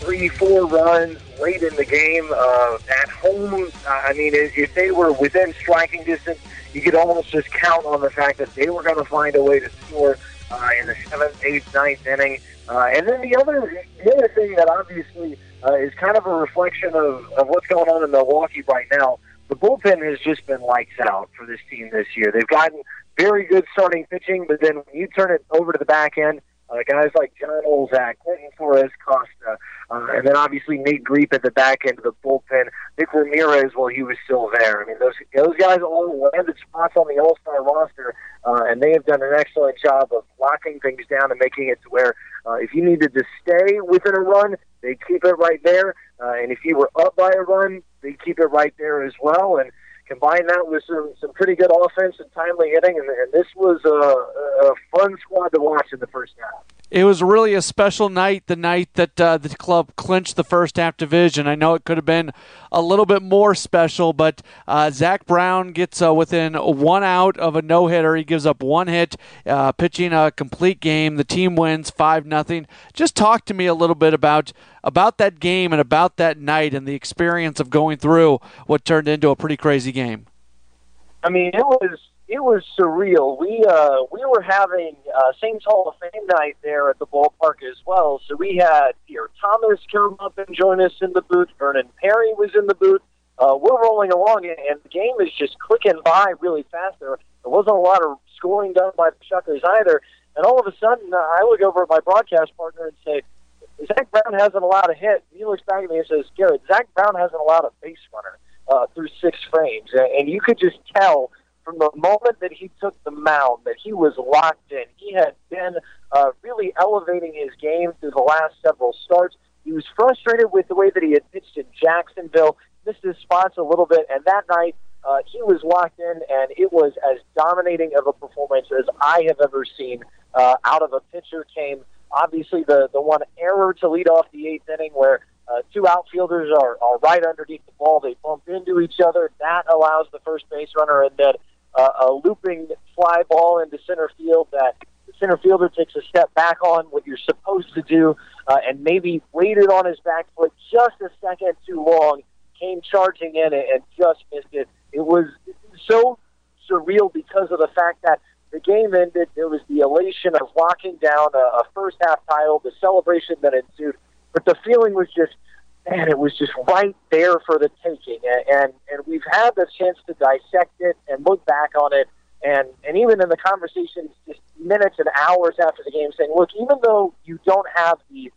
three, four runs late in the game. Uh, at home, I mean, if they were within striking distance, you could almost just count on the fact that they were going to find a way to score uh, in the seventh, eighth, ninth inning. Uh, and then the other, the other thing that obviously uh, is kind of a reflection of, of what's going on in Milwaukee right now. The bullpen has just been lights out for this team this year. They've gotten very good starting pitching, but then when you turn it over to the back end, uh, guys like Jon Olczak, Clinton Flores Costa, uh, and then obviously Nate Griep at the back end of the bullpen. Nick Ramirez while he was still there. I mean, those those guys all landed spots on the All Star roster, uh, and they have done an excellent job of locking things down and making it to where uh, if you needed to stay within a run, they keep it right there, uh, and if you were up by a run, they keep it right there as well. And combine that with some some pretty good offense and timely hitting, and, and this was a, a fun squad to watch in the first half. It was really a special night, the night that uh, the club clinched the first half division. I know it could have been a little bit more special, but uh, Zack Brown gets uh, within one out of a no hitter. He gives up one hit, uh, pitching a complete game. The team wins five nothing. Just talk to me a little bit about about that game and about that night and the experience of going through what turned into a pretty crazy game. I mean, it was it was surreal. We uh, we were having uh, Saints Hall of Fame night there at the ballpark as well. So we had Pierre Thomas come up and join us in the booth. Vernon Perry was in the booth. Uh, we're rolling along, and the game is just clicking by really fast. There, there wasn't a lot of scoring done by the Shuckers either. And all of a sudden, uh, I look over at my broadcast partner and say, Zack Brown hasn't allowed a hit. He looks back at me and says, Garrett, Zack Brown hasn't allowed a base runner uh, through six frames. And you could just tell – from the moment that he took the mound that he was locked in. He had been uh, really elevating his game through the last several starts. He was frustrated with the way that he had pitched in Jacksonville, missed his spots a little bit, and that night uh, he was locked in, and it was as dominating of a performance as I have ever seen uh, out of a pitcher. Came obviously the the one error to lead off the eighth inning where uh, two outfielders are, are right underneath the ball. They bump into each other. That allows the first base runner, and then uh, a looping fly ball into center field that the center fielder takes a step back on what you're supposed to do uh, and maybe waited on his back foot just a second too long, came charging in and just missed it. It was so surreal because of the fact that the game ended. There was the elation of locking down a, a first half title, the celebration that ensued, but the feeling was just man, it was just right there for the taking. And, and we've had the chance to dissect it and look back on it. And, and even in the conversations, just minutes and hours after the game, saying, look, even though you don't have the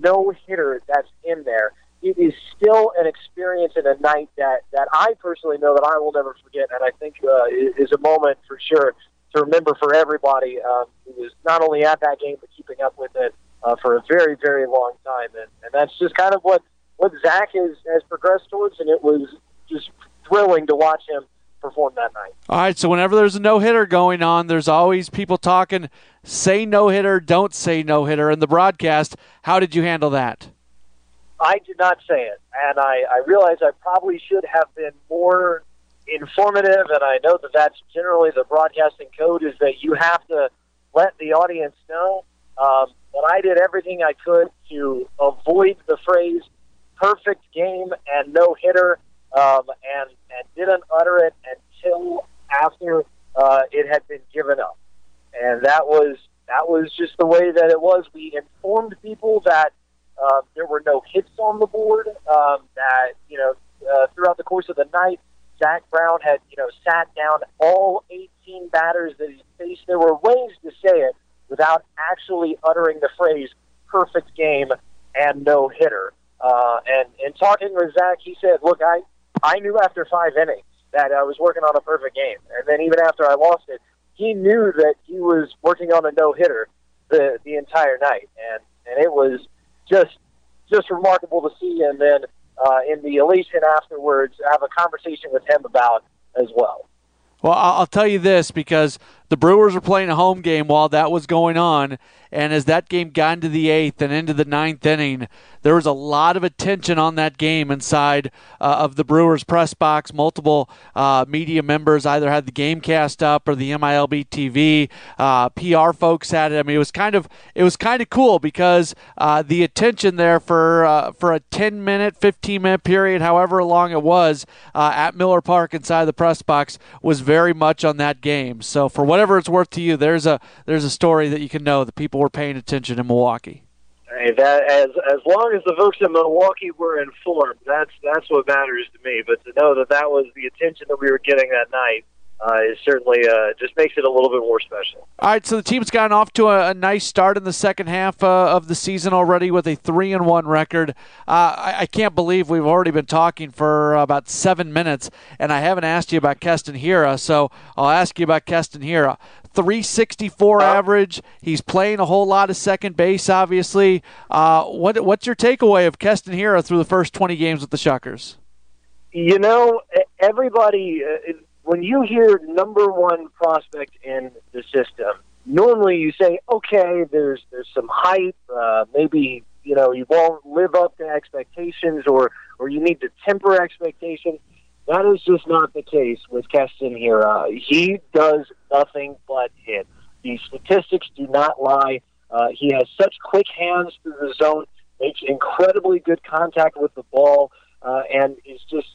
no hitter that's in there, it is still an experience and a night that, that I personally know that I will never forget. And I think uh, is a moment for sure to remember for everybody um, who was not only at that game, but keeping up with it uh, for a very, very long time. And, and that's just kind of what what Zach has, has progressed towards, and it was just thrilling to watch him perform that night. All right, so whenever there's a no hitter going on, there's always people talking, say no hitter, don't say no hitter in the broadcast. How did you handle that? I did not say it, and I, I realize I probably should have been more informative, and I know that that's generally the broadcasting code is that you have to let the audience know. Um, but I did everything I could to avoid the phrase perfect game and no hitter, um, and and didn't utter it until after uh, it had been given up, and that was that was just the way that it was. We informed people that uh, there were no hits on the board. Um, that you know uh, throughout the course of the night, Zack Brown had you know sat down all 18 batters that he faced. There were ways to say it without actually uttering the phrase "perfect game" and no hitter. Uh, and in talking with Zach, he said, "Look, I I knew after five innings that I was working on a perfect game, and then even after I lost it, he knew that he was working on a no hitter the the entire night, and and it was just just remarkable to see. And then uh, in the elation afterwards, have a conversation with him about as well. Well, I'll tell you this because the Brewers were playing a home game while that was going on, and as that game got into the eighth and into the ninth inning, there was a lot of attention on that game inside uh, of the Brewers press box. Multiple uh, media members either had the game cast up or the MILB TV. Uh, PR folks had it. I mean, it was kind of it was kind of cool because uh, the attention there for uh, for a 10 minute, 15 minute period, however long it was, uh, at Miller Park inside the press box was very much on that game. So for whatever it's worth to you, there's a there's a story that you can know that people were paying attention in Milwaukee. Hey, that as as long as the folks in Milwaukee were informed, that's that's what matters to me. But to know that that was the attention that we were getting that night uh, is certainly uh, just makes it a little bit more special. All right, so the team's gotten off to a, a nice start in the second half uh, of the season already with a three and one record. Uh, I, I, can't believe we've already been talking for about seven minutes, and I haven't asked you about Keston Hiura. So I'll ask you about Keston Hiura. 364 uh, average. He's playing a whole lot of second base, obviously. Uh, what what's your takeaway of Keston Hiura through the first 20 games with the Shuckers? You know, everybody when you hear number one prospect in the system, normally you say, okay, there's there's some hype, uh, maybe you know you won't live up to expectations, or or you need to temper expectations. That is just not the case with Keston Hiura. He does nothing but hit. The statistics do not lie. Uh, he has such quick hands through the zone, makes incredibly good contact with the ball uh, and he's just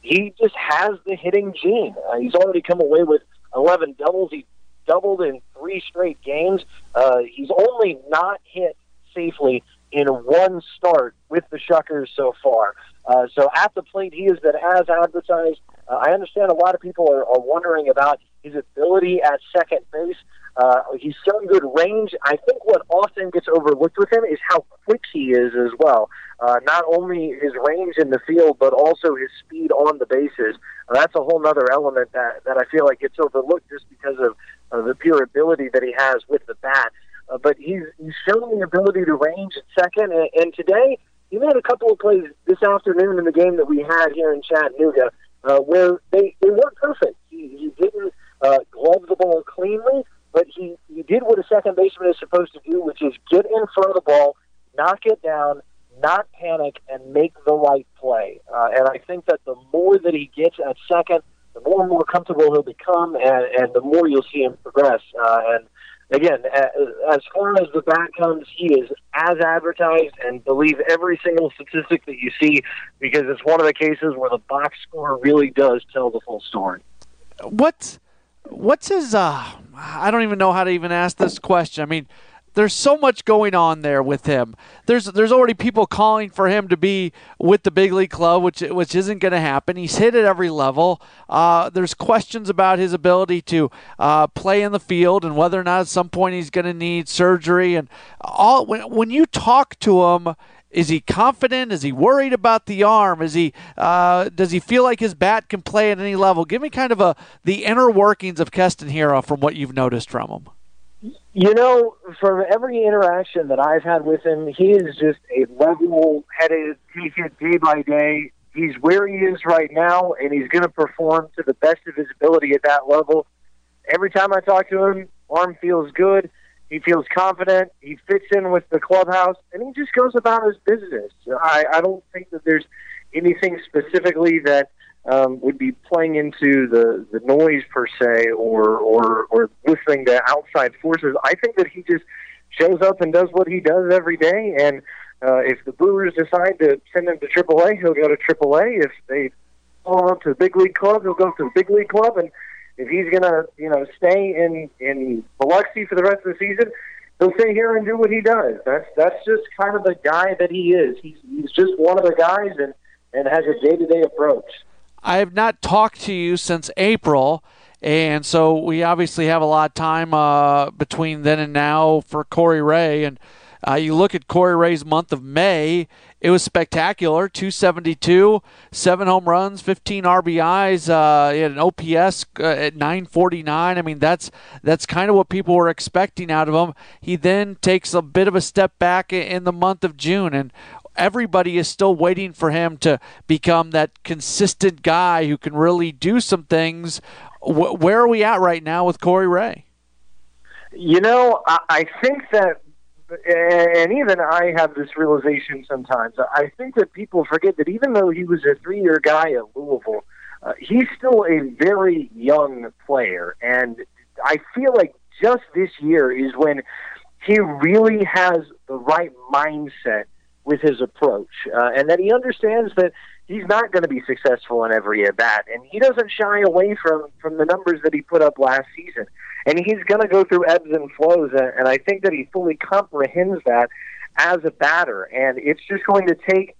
he just has the hitting gene. Uh, he's already come away with 11 doubles. He doubled in three straight games. Uh, he's only not hit safely in one start with the Shuckers so far. Uh, so at the plate, he has been as advertised. Uh, I understand a lot of people are, are wondering about his ability at second base. Uh, he's shown good range. I think what often gets overlooked with him is how quick he is as well. Uh, not only his range in the field, but also his speed on the bases. Uh, that's a whole other element that, that I feel like gets overlooked just because of uh, the pure ability that he has with the bat. Uh, but he's, he's shown the ability to range at second, and, and today he made a couple of plays this afternoon in the game that we had here in Chattanooga uh, where they, they weren't perfect. He, he didn't uh, glove the ball cleanly, but he, he did what a second baseman is supposed to do, which is get in front of the ball, knock it down, not panic, and make the right play. Uh, and I think that the more that he gets at second, the more and more comfortable he'll become, and, and the more you'll see him progress. Uh, and again, as far as the bat comes, he is as advertised, and believe every single statistic that you see because it's one of the cases where the box score really does tell the full story. What's what's his? Uh, I don't even know how to even ask this question. I mean there's so much going on there with him. There's there's already people calling for him to be with the big league club, which which isn't going to happen. He's hit at every level. Uh, there's questions about his ability to uh, play in the field and whether or not at some point he's going to need surgery. And all when when you talk to him. Is he confident? Is he worried about the arm? Is he uh, does he feel like his bat can play at any level? Give me kind of a the inner workings of Keston Hiura from what you've noticed from him. You know, from every interaction that I've had with him, he is just a level-headed, take it day by day. He's where he is right now, and he's going to perform to the best of his ability at that level. Every time I talk to him, arm feels good. He feels confident. He fits in with the clubhouse, and he just goes about his business. I, I don't think that there's anything specifically that um, would be playing into the, the noise per se or, or, or listening to outside forces. I think that he just shows up and does what he does every day. And uh, if the Brewers decide to send him to AAA, he'll go to AAA. If they call him to the big league club, he'll go to the big league club. And if he's gonna, you know, stay in in Biloxi for the rest of the season, he'll stay here and do what he does. That's that's just kind of the guy that he is. He's he's just one of the guys and and has a day to day approach. I have not talked to you since April, and so we obviously have a lot of time uh, between then and now for Corey Ray. And uh, you look at Corey Ray's month of May, it was spectacular 272, seven home runs, 15 RBIs. Uh, he had an OPS uh, at 949. I mean, that's that's kind of what people were expecting out of him. He then takes a bit of a step back in the month of June. And everybody is still waiting for him to become that consistent guy who can really do some things. where are we at right now with Corey Ray? You know, I, I think that, and even I have this realization sometimes. I think that people forget that even though he was a three-year guy at Louisville, uh, he's still a very young player, and I feel like just this year is when he really has the right mindset with his approach, uh, and that he understands that he's not going to be successful in every at bat, and he doesn't shy away from from the numbers that he put up last season. And he's going to go through ebbs and flows, and, and I think that he fully comprehends that as a batter. And it's just going to take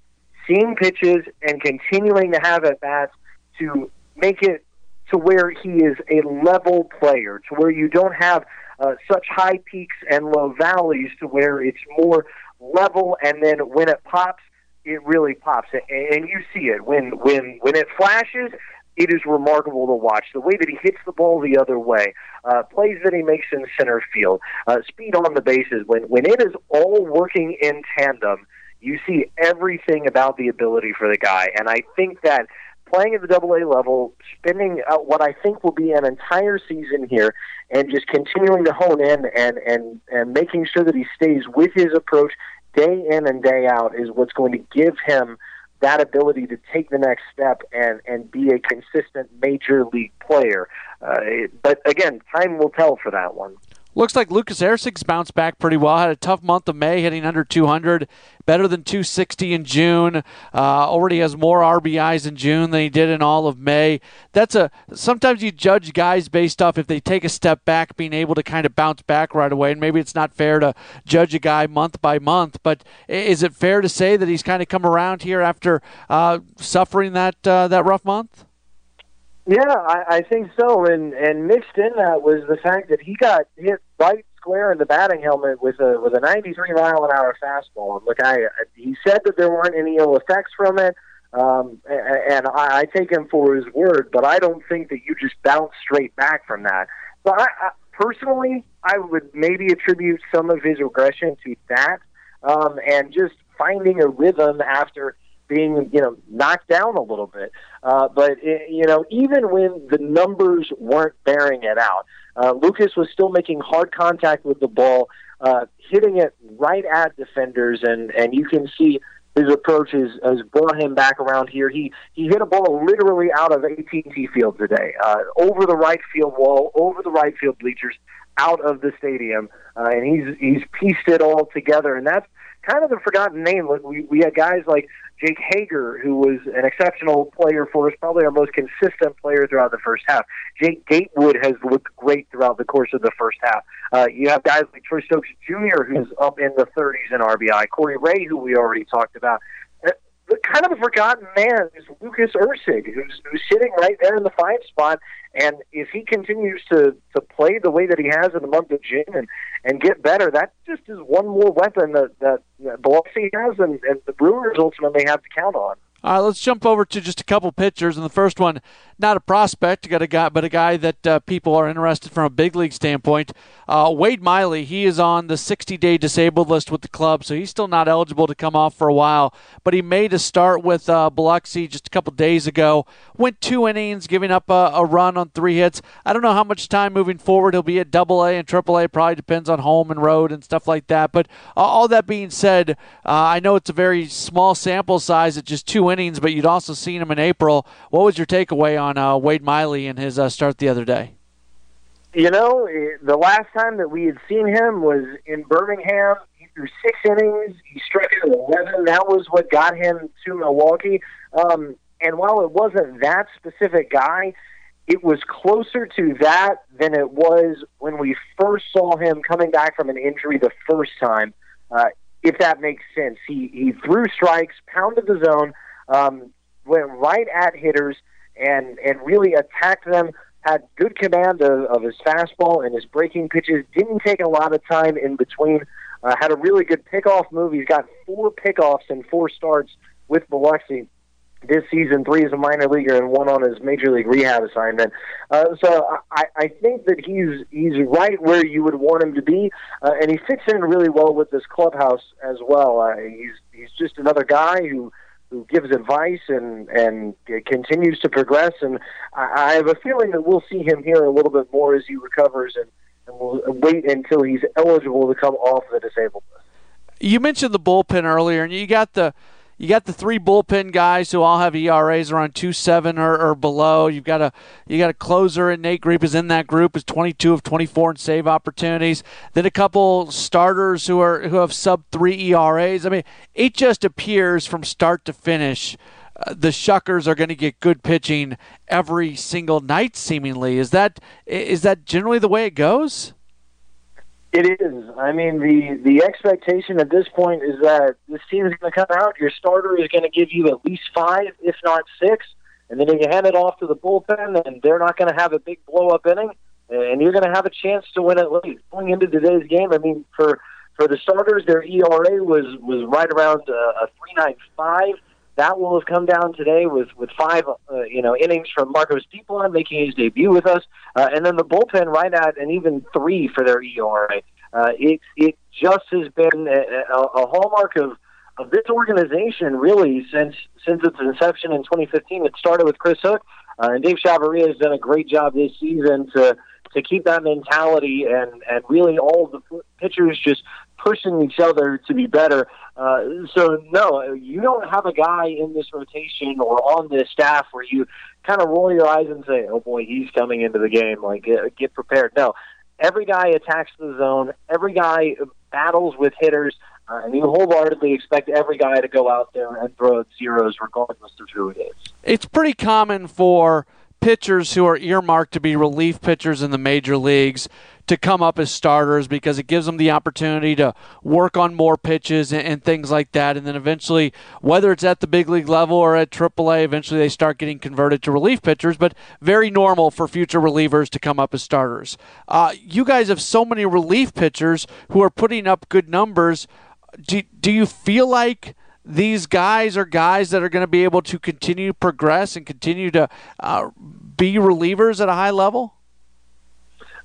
seeing pitches and continuing to have at bats to make it to where he is a level player, to where you don't have uh, such high peaks and low valleys, to where it's more level, and then when it pops, it really pops, and you see it when when when it flashes. It is remarkable to watch the way that he hits the ball the other way, uh, plays that he makes in center field, uh, speed on the bases. When when it is all working in tandem, you see everything about the ability for the guy, and I think that playing at the double A level, spending uh, what I think will be an entire season here, and just continuing to hone in and and and making sure that he stays with his approach day in and day out is what's going to give him that ability to take the next step and and be a consistent major league player. Uh, it, but again, time will tell for that one. Looks like Lucas Erceg's bounced back pretty well. Had a tough month of May, hitting under 200, better than 260 in June. Uh, already has more RBIs in June than he did in all of May. That's a sometimes you judge guys based off if they take a step back, being able to kind of bounce back right away. And maybe it's not fair to judge a guy month by month, but is it fair to say that he's kind of come around here after uh, suffering that uh, that rough month? Yeah, I, I think so. And and mixed in that was the fact that he got hit right square in the batting helmet with a with a 93 mile an hour fastball. Look, I he said that there weren't any ill effects from it. Um, and I, I take him for his word, but I don't think that you just bounce straight back from that. So I, I personally, I would maybe attribute some of his regression to that, um, and just finding a rhythm after being you know knocked down a little bit. Uh, but it, you know, even when the numbers weren't bearing it out, uh, Lucas was still making hard contact with the ball, uh, hitting it right at defenders, and and you can see his approach has, has brought him back around here. He he hit a ball literally out of AT&T Field today, uh, over the right field wall, over the right field bleachers, out of the stadium, uh, and he's he's pieced it all together, and that's kind of the forgotten name. We we had guys like Jake Hager, who was an exceptional player for us, probably our most consistent player throughout the first half. Jake Gatewood has looked great throughout the course of the first half. Uh, you have guys like Troy Stokes Jr., who's up in the 30s in RBI. Corey Ray, who we already talked about. The kind of a forgotten man is Lucas Erceg, who's, who's sitting right there in the five spot. And if he continues to, to play the way that he has in the month of June and, and get better, that just is one more weapon that, that, that Biloxi has and, and the Brewers ultimately have to count on. All right, let's jump over to just a couple pitchers. And the first one, not a prospect, got a guy, but a guy that uh, people are interested from a big league standpoint. Uh, Wade Miley, he is on the 60-day disabled list with the club, so he's still not eligible to come off for a while. But he made a start with uh, Biloxi just a couple days ago. Went two innings, giving up a, a, run on three hits. I don't know how much time moving forward he'll be at Double A and Triple A. Probably depends on home and road and stuff like that. But all that being said, uh, I know it's a very small sample size at just two innings, but you'd also seen him in April. What was your takeaway on uh, Wade Miley and his uh, start the other day? You know, the last time that we had seen him was in Birmingham. He threw six innings. He struck out 11. That was what got him to Milwaukee. Um, and while it wasn't that specific guy, it was closer to that than it was when we first saw him coming back from an injury the first time. Uh, if that makes sense, he he threw strikes, pounded the zone, um, went right at hitters, and and really attacked them. Had good command of, of his fastball and his breaking pitches. Didn't take a lot of time in between. Uh, had a really good pickoff move. He's got four pickoffs and four starts with Biloxi this season, three as a minor leaguer and one on his major league rehab assignment. Uh, so I, I think that he's he's right where you would want him to be, uh, and he fits in really well with this clubhouse as well. Uh, he's he's just another guy who who gives advice and and continues to progress. And I, I have a feeling that we'll see him here a little bit more as he recovers, and, and we'll wait until he's eligible to come off the disabled list. You mentioned the bullpen earlier, and you got the you got the three bullpen guys who all have ERAs around two seven or, or below. You've got a you got a closer and Nate Griep is in that group is 22 of 24 in save opportunities. Then a couple starters who are who have sub three ERAs. I mean, it just appears from start to finish. Uh, the Shuckers are going to get good pitching every single night, seemingly. Is that is that generally the way it goes? It is. I mean, the the expectation at this point is that this team is going to come out. Your starter is going to give you at least five, if not six, and then if you hand it off to the bullpen, and they're not going to have a big blow up inning, and you're going to have a chance to win it late. Going into today's game, I mean, for for the starters, their ERA was was right around uh, a three nine five. That will have come down today with with five, uh, you know, innings from Marcos Diplan making his debut with us, uh, and then the bullpen right at an even three for their ERA. Uh, it it just has been a, a, a hallmark of of this organization really since since its inception in 2015. It started with Chris Hook, uh, and Dave Chavarria has done a great job this season to to keep that mentality and and really all the pitchers just pushing each other to be better. Uh, so no, you don't have a guy in this rotation or on this staff where you kind of roll your eyes and say, "Oh boy, he's coming into the game." Like get, get prepared. No, every guy attacks the zone, every guy battles with hitters, uh, and you wholeheartedly expect every guy to go out there and throw at zeros regardless of who it is. It's pretty common for pitchers who are earmarked to be relief pitchers in the major leagues to come up as starters because it gives them the opportunity to work on more pitches and, and, things like that. And then eventually, whether it's at the big league level or at AAA, eventually they start getting converted to relief pitchers. But very normal for future relievers to come up as starters. Uh, you guys have so many relief pitchers who are putting up good numbers. Do, do you feel like these guys are guys that are going to be able to continue to progress and continue to uh, be relievers at a high level?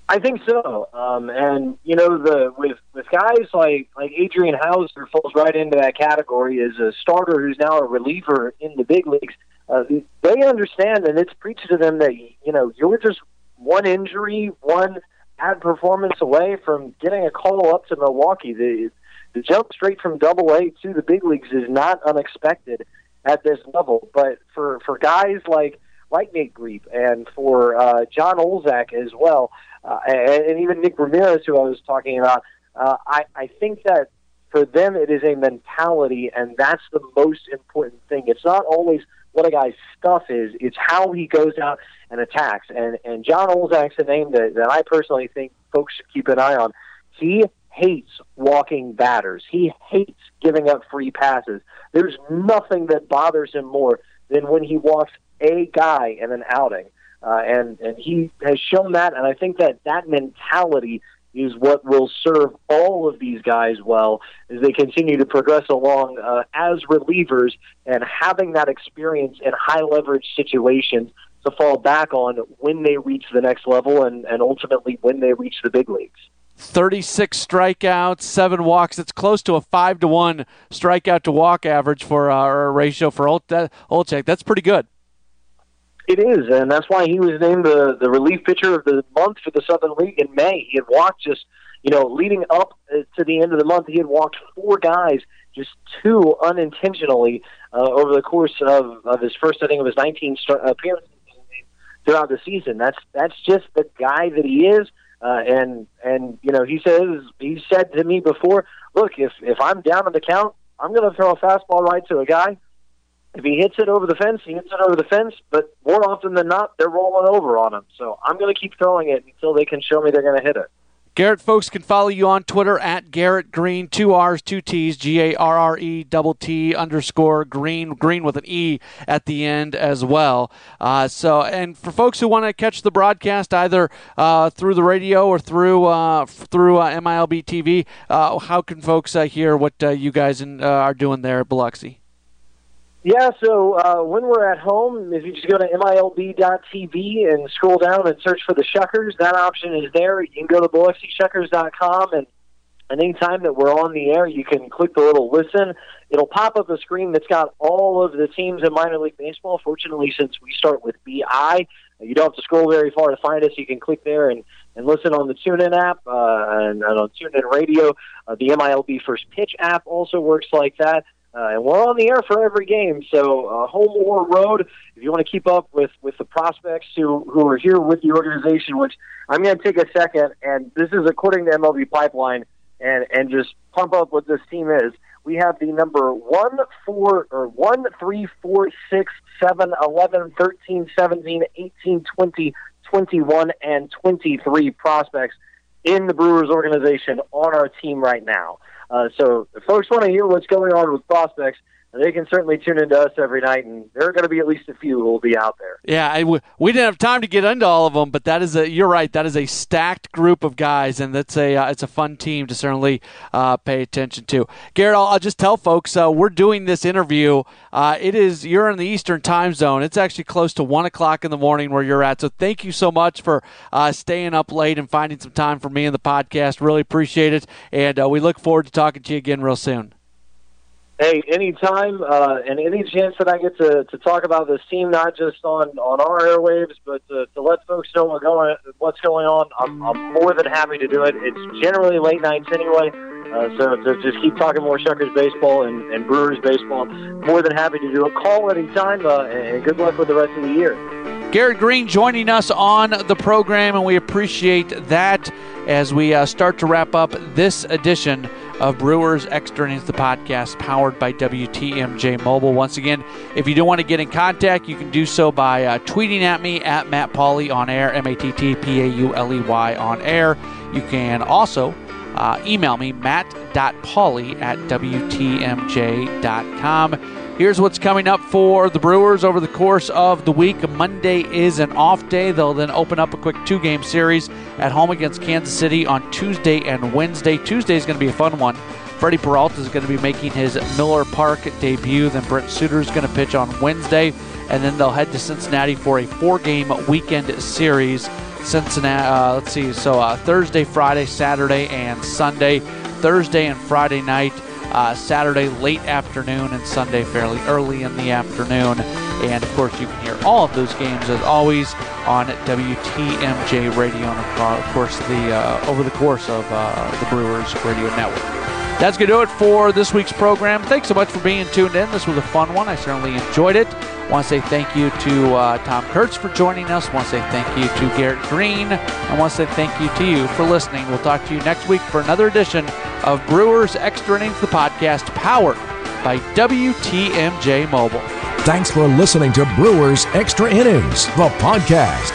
I think so. Um, and you know, the with with guys like like Adrian Houser falls right into that category as a starter who's now a reliever in the big leagues. Uh, they understand, and it's preached to them that you know you're just one injury, one bad performance away from getting a call up to Milwaukee. The the jump straight from Double A to the big leagues is not unexpected at this level. But for for guys like like Nate Griep and for uh, Jon Olczak as well, uh, and, and even Nick Ramirez, who I was talking about, uh, I, I think that for them it is a mentality, and that's the most important thing. It's not always what a guy's stuff is; it's how he goes out and attacks. And and Jon Olczak's a name that, that I personally think folks should keep an eye on. He hates walking batters. He hates giving up free passes. There's nothing that bothers him more than when he walks a guy in an outing. Uh, and and he has shown that, and I think that that mentality is what will serve all of these guys well as they continue to progress along uh, as relievers and having that experience in high leverage situations to fall back on when they reach the next level and, and ultimately when they reach the big leagues. 36 strikeouts, seven walks. It's close to a five to one strikeout to walk average for uh, our ratio for Olczak. That's pretty good. It is, and that's why he was named the the relief pitcher of the month for the Southern League in May. He had walked just, you know, leading up uh, to the end of the month, he had walked four guys, just two unintentionally uh, over the course of, of his first, I think, of his 19 start, appearances throughout the season. That's that's just the guy that he is. Uh, and and you know he says he said to me before, look, if if I'm down on the count, I'm going to throw a fastball right to a guy. If he hits it over the fence, he hits it over the fence. But more often than not, they're rolling over on him. So I'm going to keep throwing it until they can show me they're going to hit it. Garrett, folks can follow you on Twitter at Garrett Greene, two R's, two T's, G A R R E double T underscore Greene, Greene with an E at the end as well. Uh, so, and for folks who want to catch the broadcast either uh, through the radio or through uh, through uh, MILB TV, uh, how can folks uh, hear what you guys in, are doing there at Biloxi? Yeah, so uh, when we're at home, if you just go to MILB.tv and scroll down and search for the Shuckers, that option is there. You can go to BiloxiShuckers.com, and, and anytime that we're on the air, you can click the little listen. It'll pop up a screen that's got all of the teams in minor league baseball. Fortunately, since we start with BI, you don't have to scroll very far to find us. You can click there and, and listen on the TuneIn app uh, and, and on TuneIn Radio. Uh, the MILB First Pitch app also works like that. Uh, and we're on the air for every game. So, uh, home or road, if you want to keep up with, with the prospects who, who are here with the organization, which I'm going to take a second, and this is according to MLB Pipeline, and, and just pump up what this team is. We have the number 1, 4, or 1, 3, 4, 6, 7, 11, 13, 17, 18, 20, 21, and 23 prospects in the Brewers organization on our team right now. Uh, so folks want to hear what's going on with prospects, they can certainly tune into us every night, and there are going to be at least a few who will be out there. Yeah, I, we didn't have time to get into all of them, but that is a you're right. That is a stacked group of guys, and that's a uh, it's a fun team to certainly uh, pay attention to. Garrett, I'll, I'll just tell folks uh, we're doing this interview. Uh, it is you're in the Eastern Time Zone. It's actually close to one o'clock in the morning where you're at. So thank you so much for uh, staying up late and finding some time for me and the podcast. Really appreciate it, and uh, we look forward to talking to you again real soon. Hey, anytime uh, and any chance that I get to, to talk about this team, not just on, on our airwaves, but to, to let folks know what going, what's going on, I'm, I'm more than happy to do it. It's generally late nights anyway, uh, so to just keep talking more Shuckers baseball and, and Brewers baseball, more than happy to do it. Call anytime, uh, and good luck with the rest of the year. Garrett Greene joining us on the program, and we appreciate that as we uh, start to wrap up this edition of Brewers Extra Innings, the podcast powered by WTMJ Mobile. Once again, if you do want to get in contact, you can do so by uh, tweeting at me at Matt Pauley on air, M A T T P A U L E Y on air. You can also uh, email me, matt.pauley at WTMJ.com. Here's what's coming up for the Brewers over the course of the week. Monday is an off day. They'll then open up a quick two game series at home against Kansas City on Tuesday and Wednesday. Tuesday is going to be a fun one. Freddy Peralta is going to be making his Miller Park debut. Then Brent Suter is going to pitch on Wednesday. And then they'll head to Cincinnati for a four game weekend series. Cincinnati, uh, let's see, so uh, Thursday, Friday, Saturday, and Sunday. Thursday and Friday night uh, Saturday late afternoon and Sunday fairly early in the afternoon. And of course, you can hear all of those games as always on WTMJ Radio and of course the uh, over the course of uh, the Brewers Radio Network. That's going to do it for this week's program. Thanks so much for being tuned in. This was a fun one. I certainly enjoyed it. Want to say thank you to uh, Tom Kurtz for joining us. Want to say thank you to Garrett Greene. And want to say thank you to you for listening. We'll talk to you next week for another edition of Brewers Extra Innings, the podcast powered by WTMJ Mobile. Thanks for listening to Brewers Extra Innings, the podcast.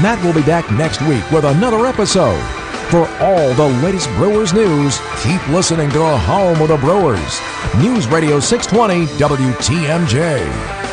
Matt will be back next week with another episode. For all the latest Brewers news, keep listening to the home of the Brewers. News Radio 620 WTMJ.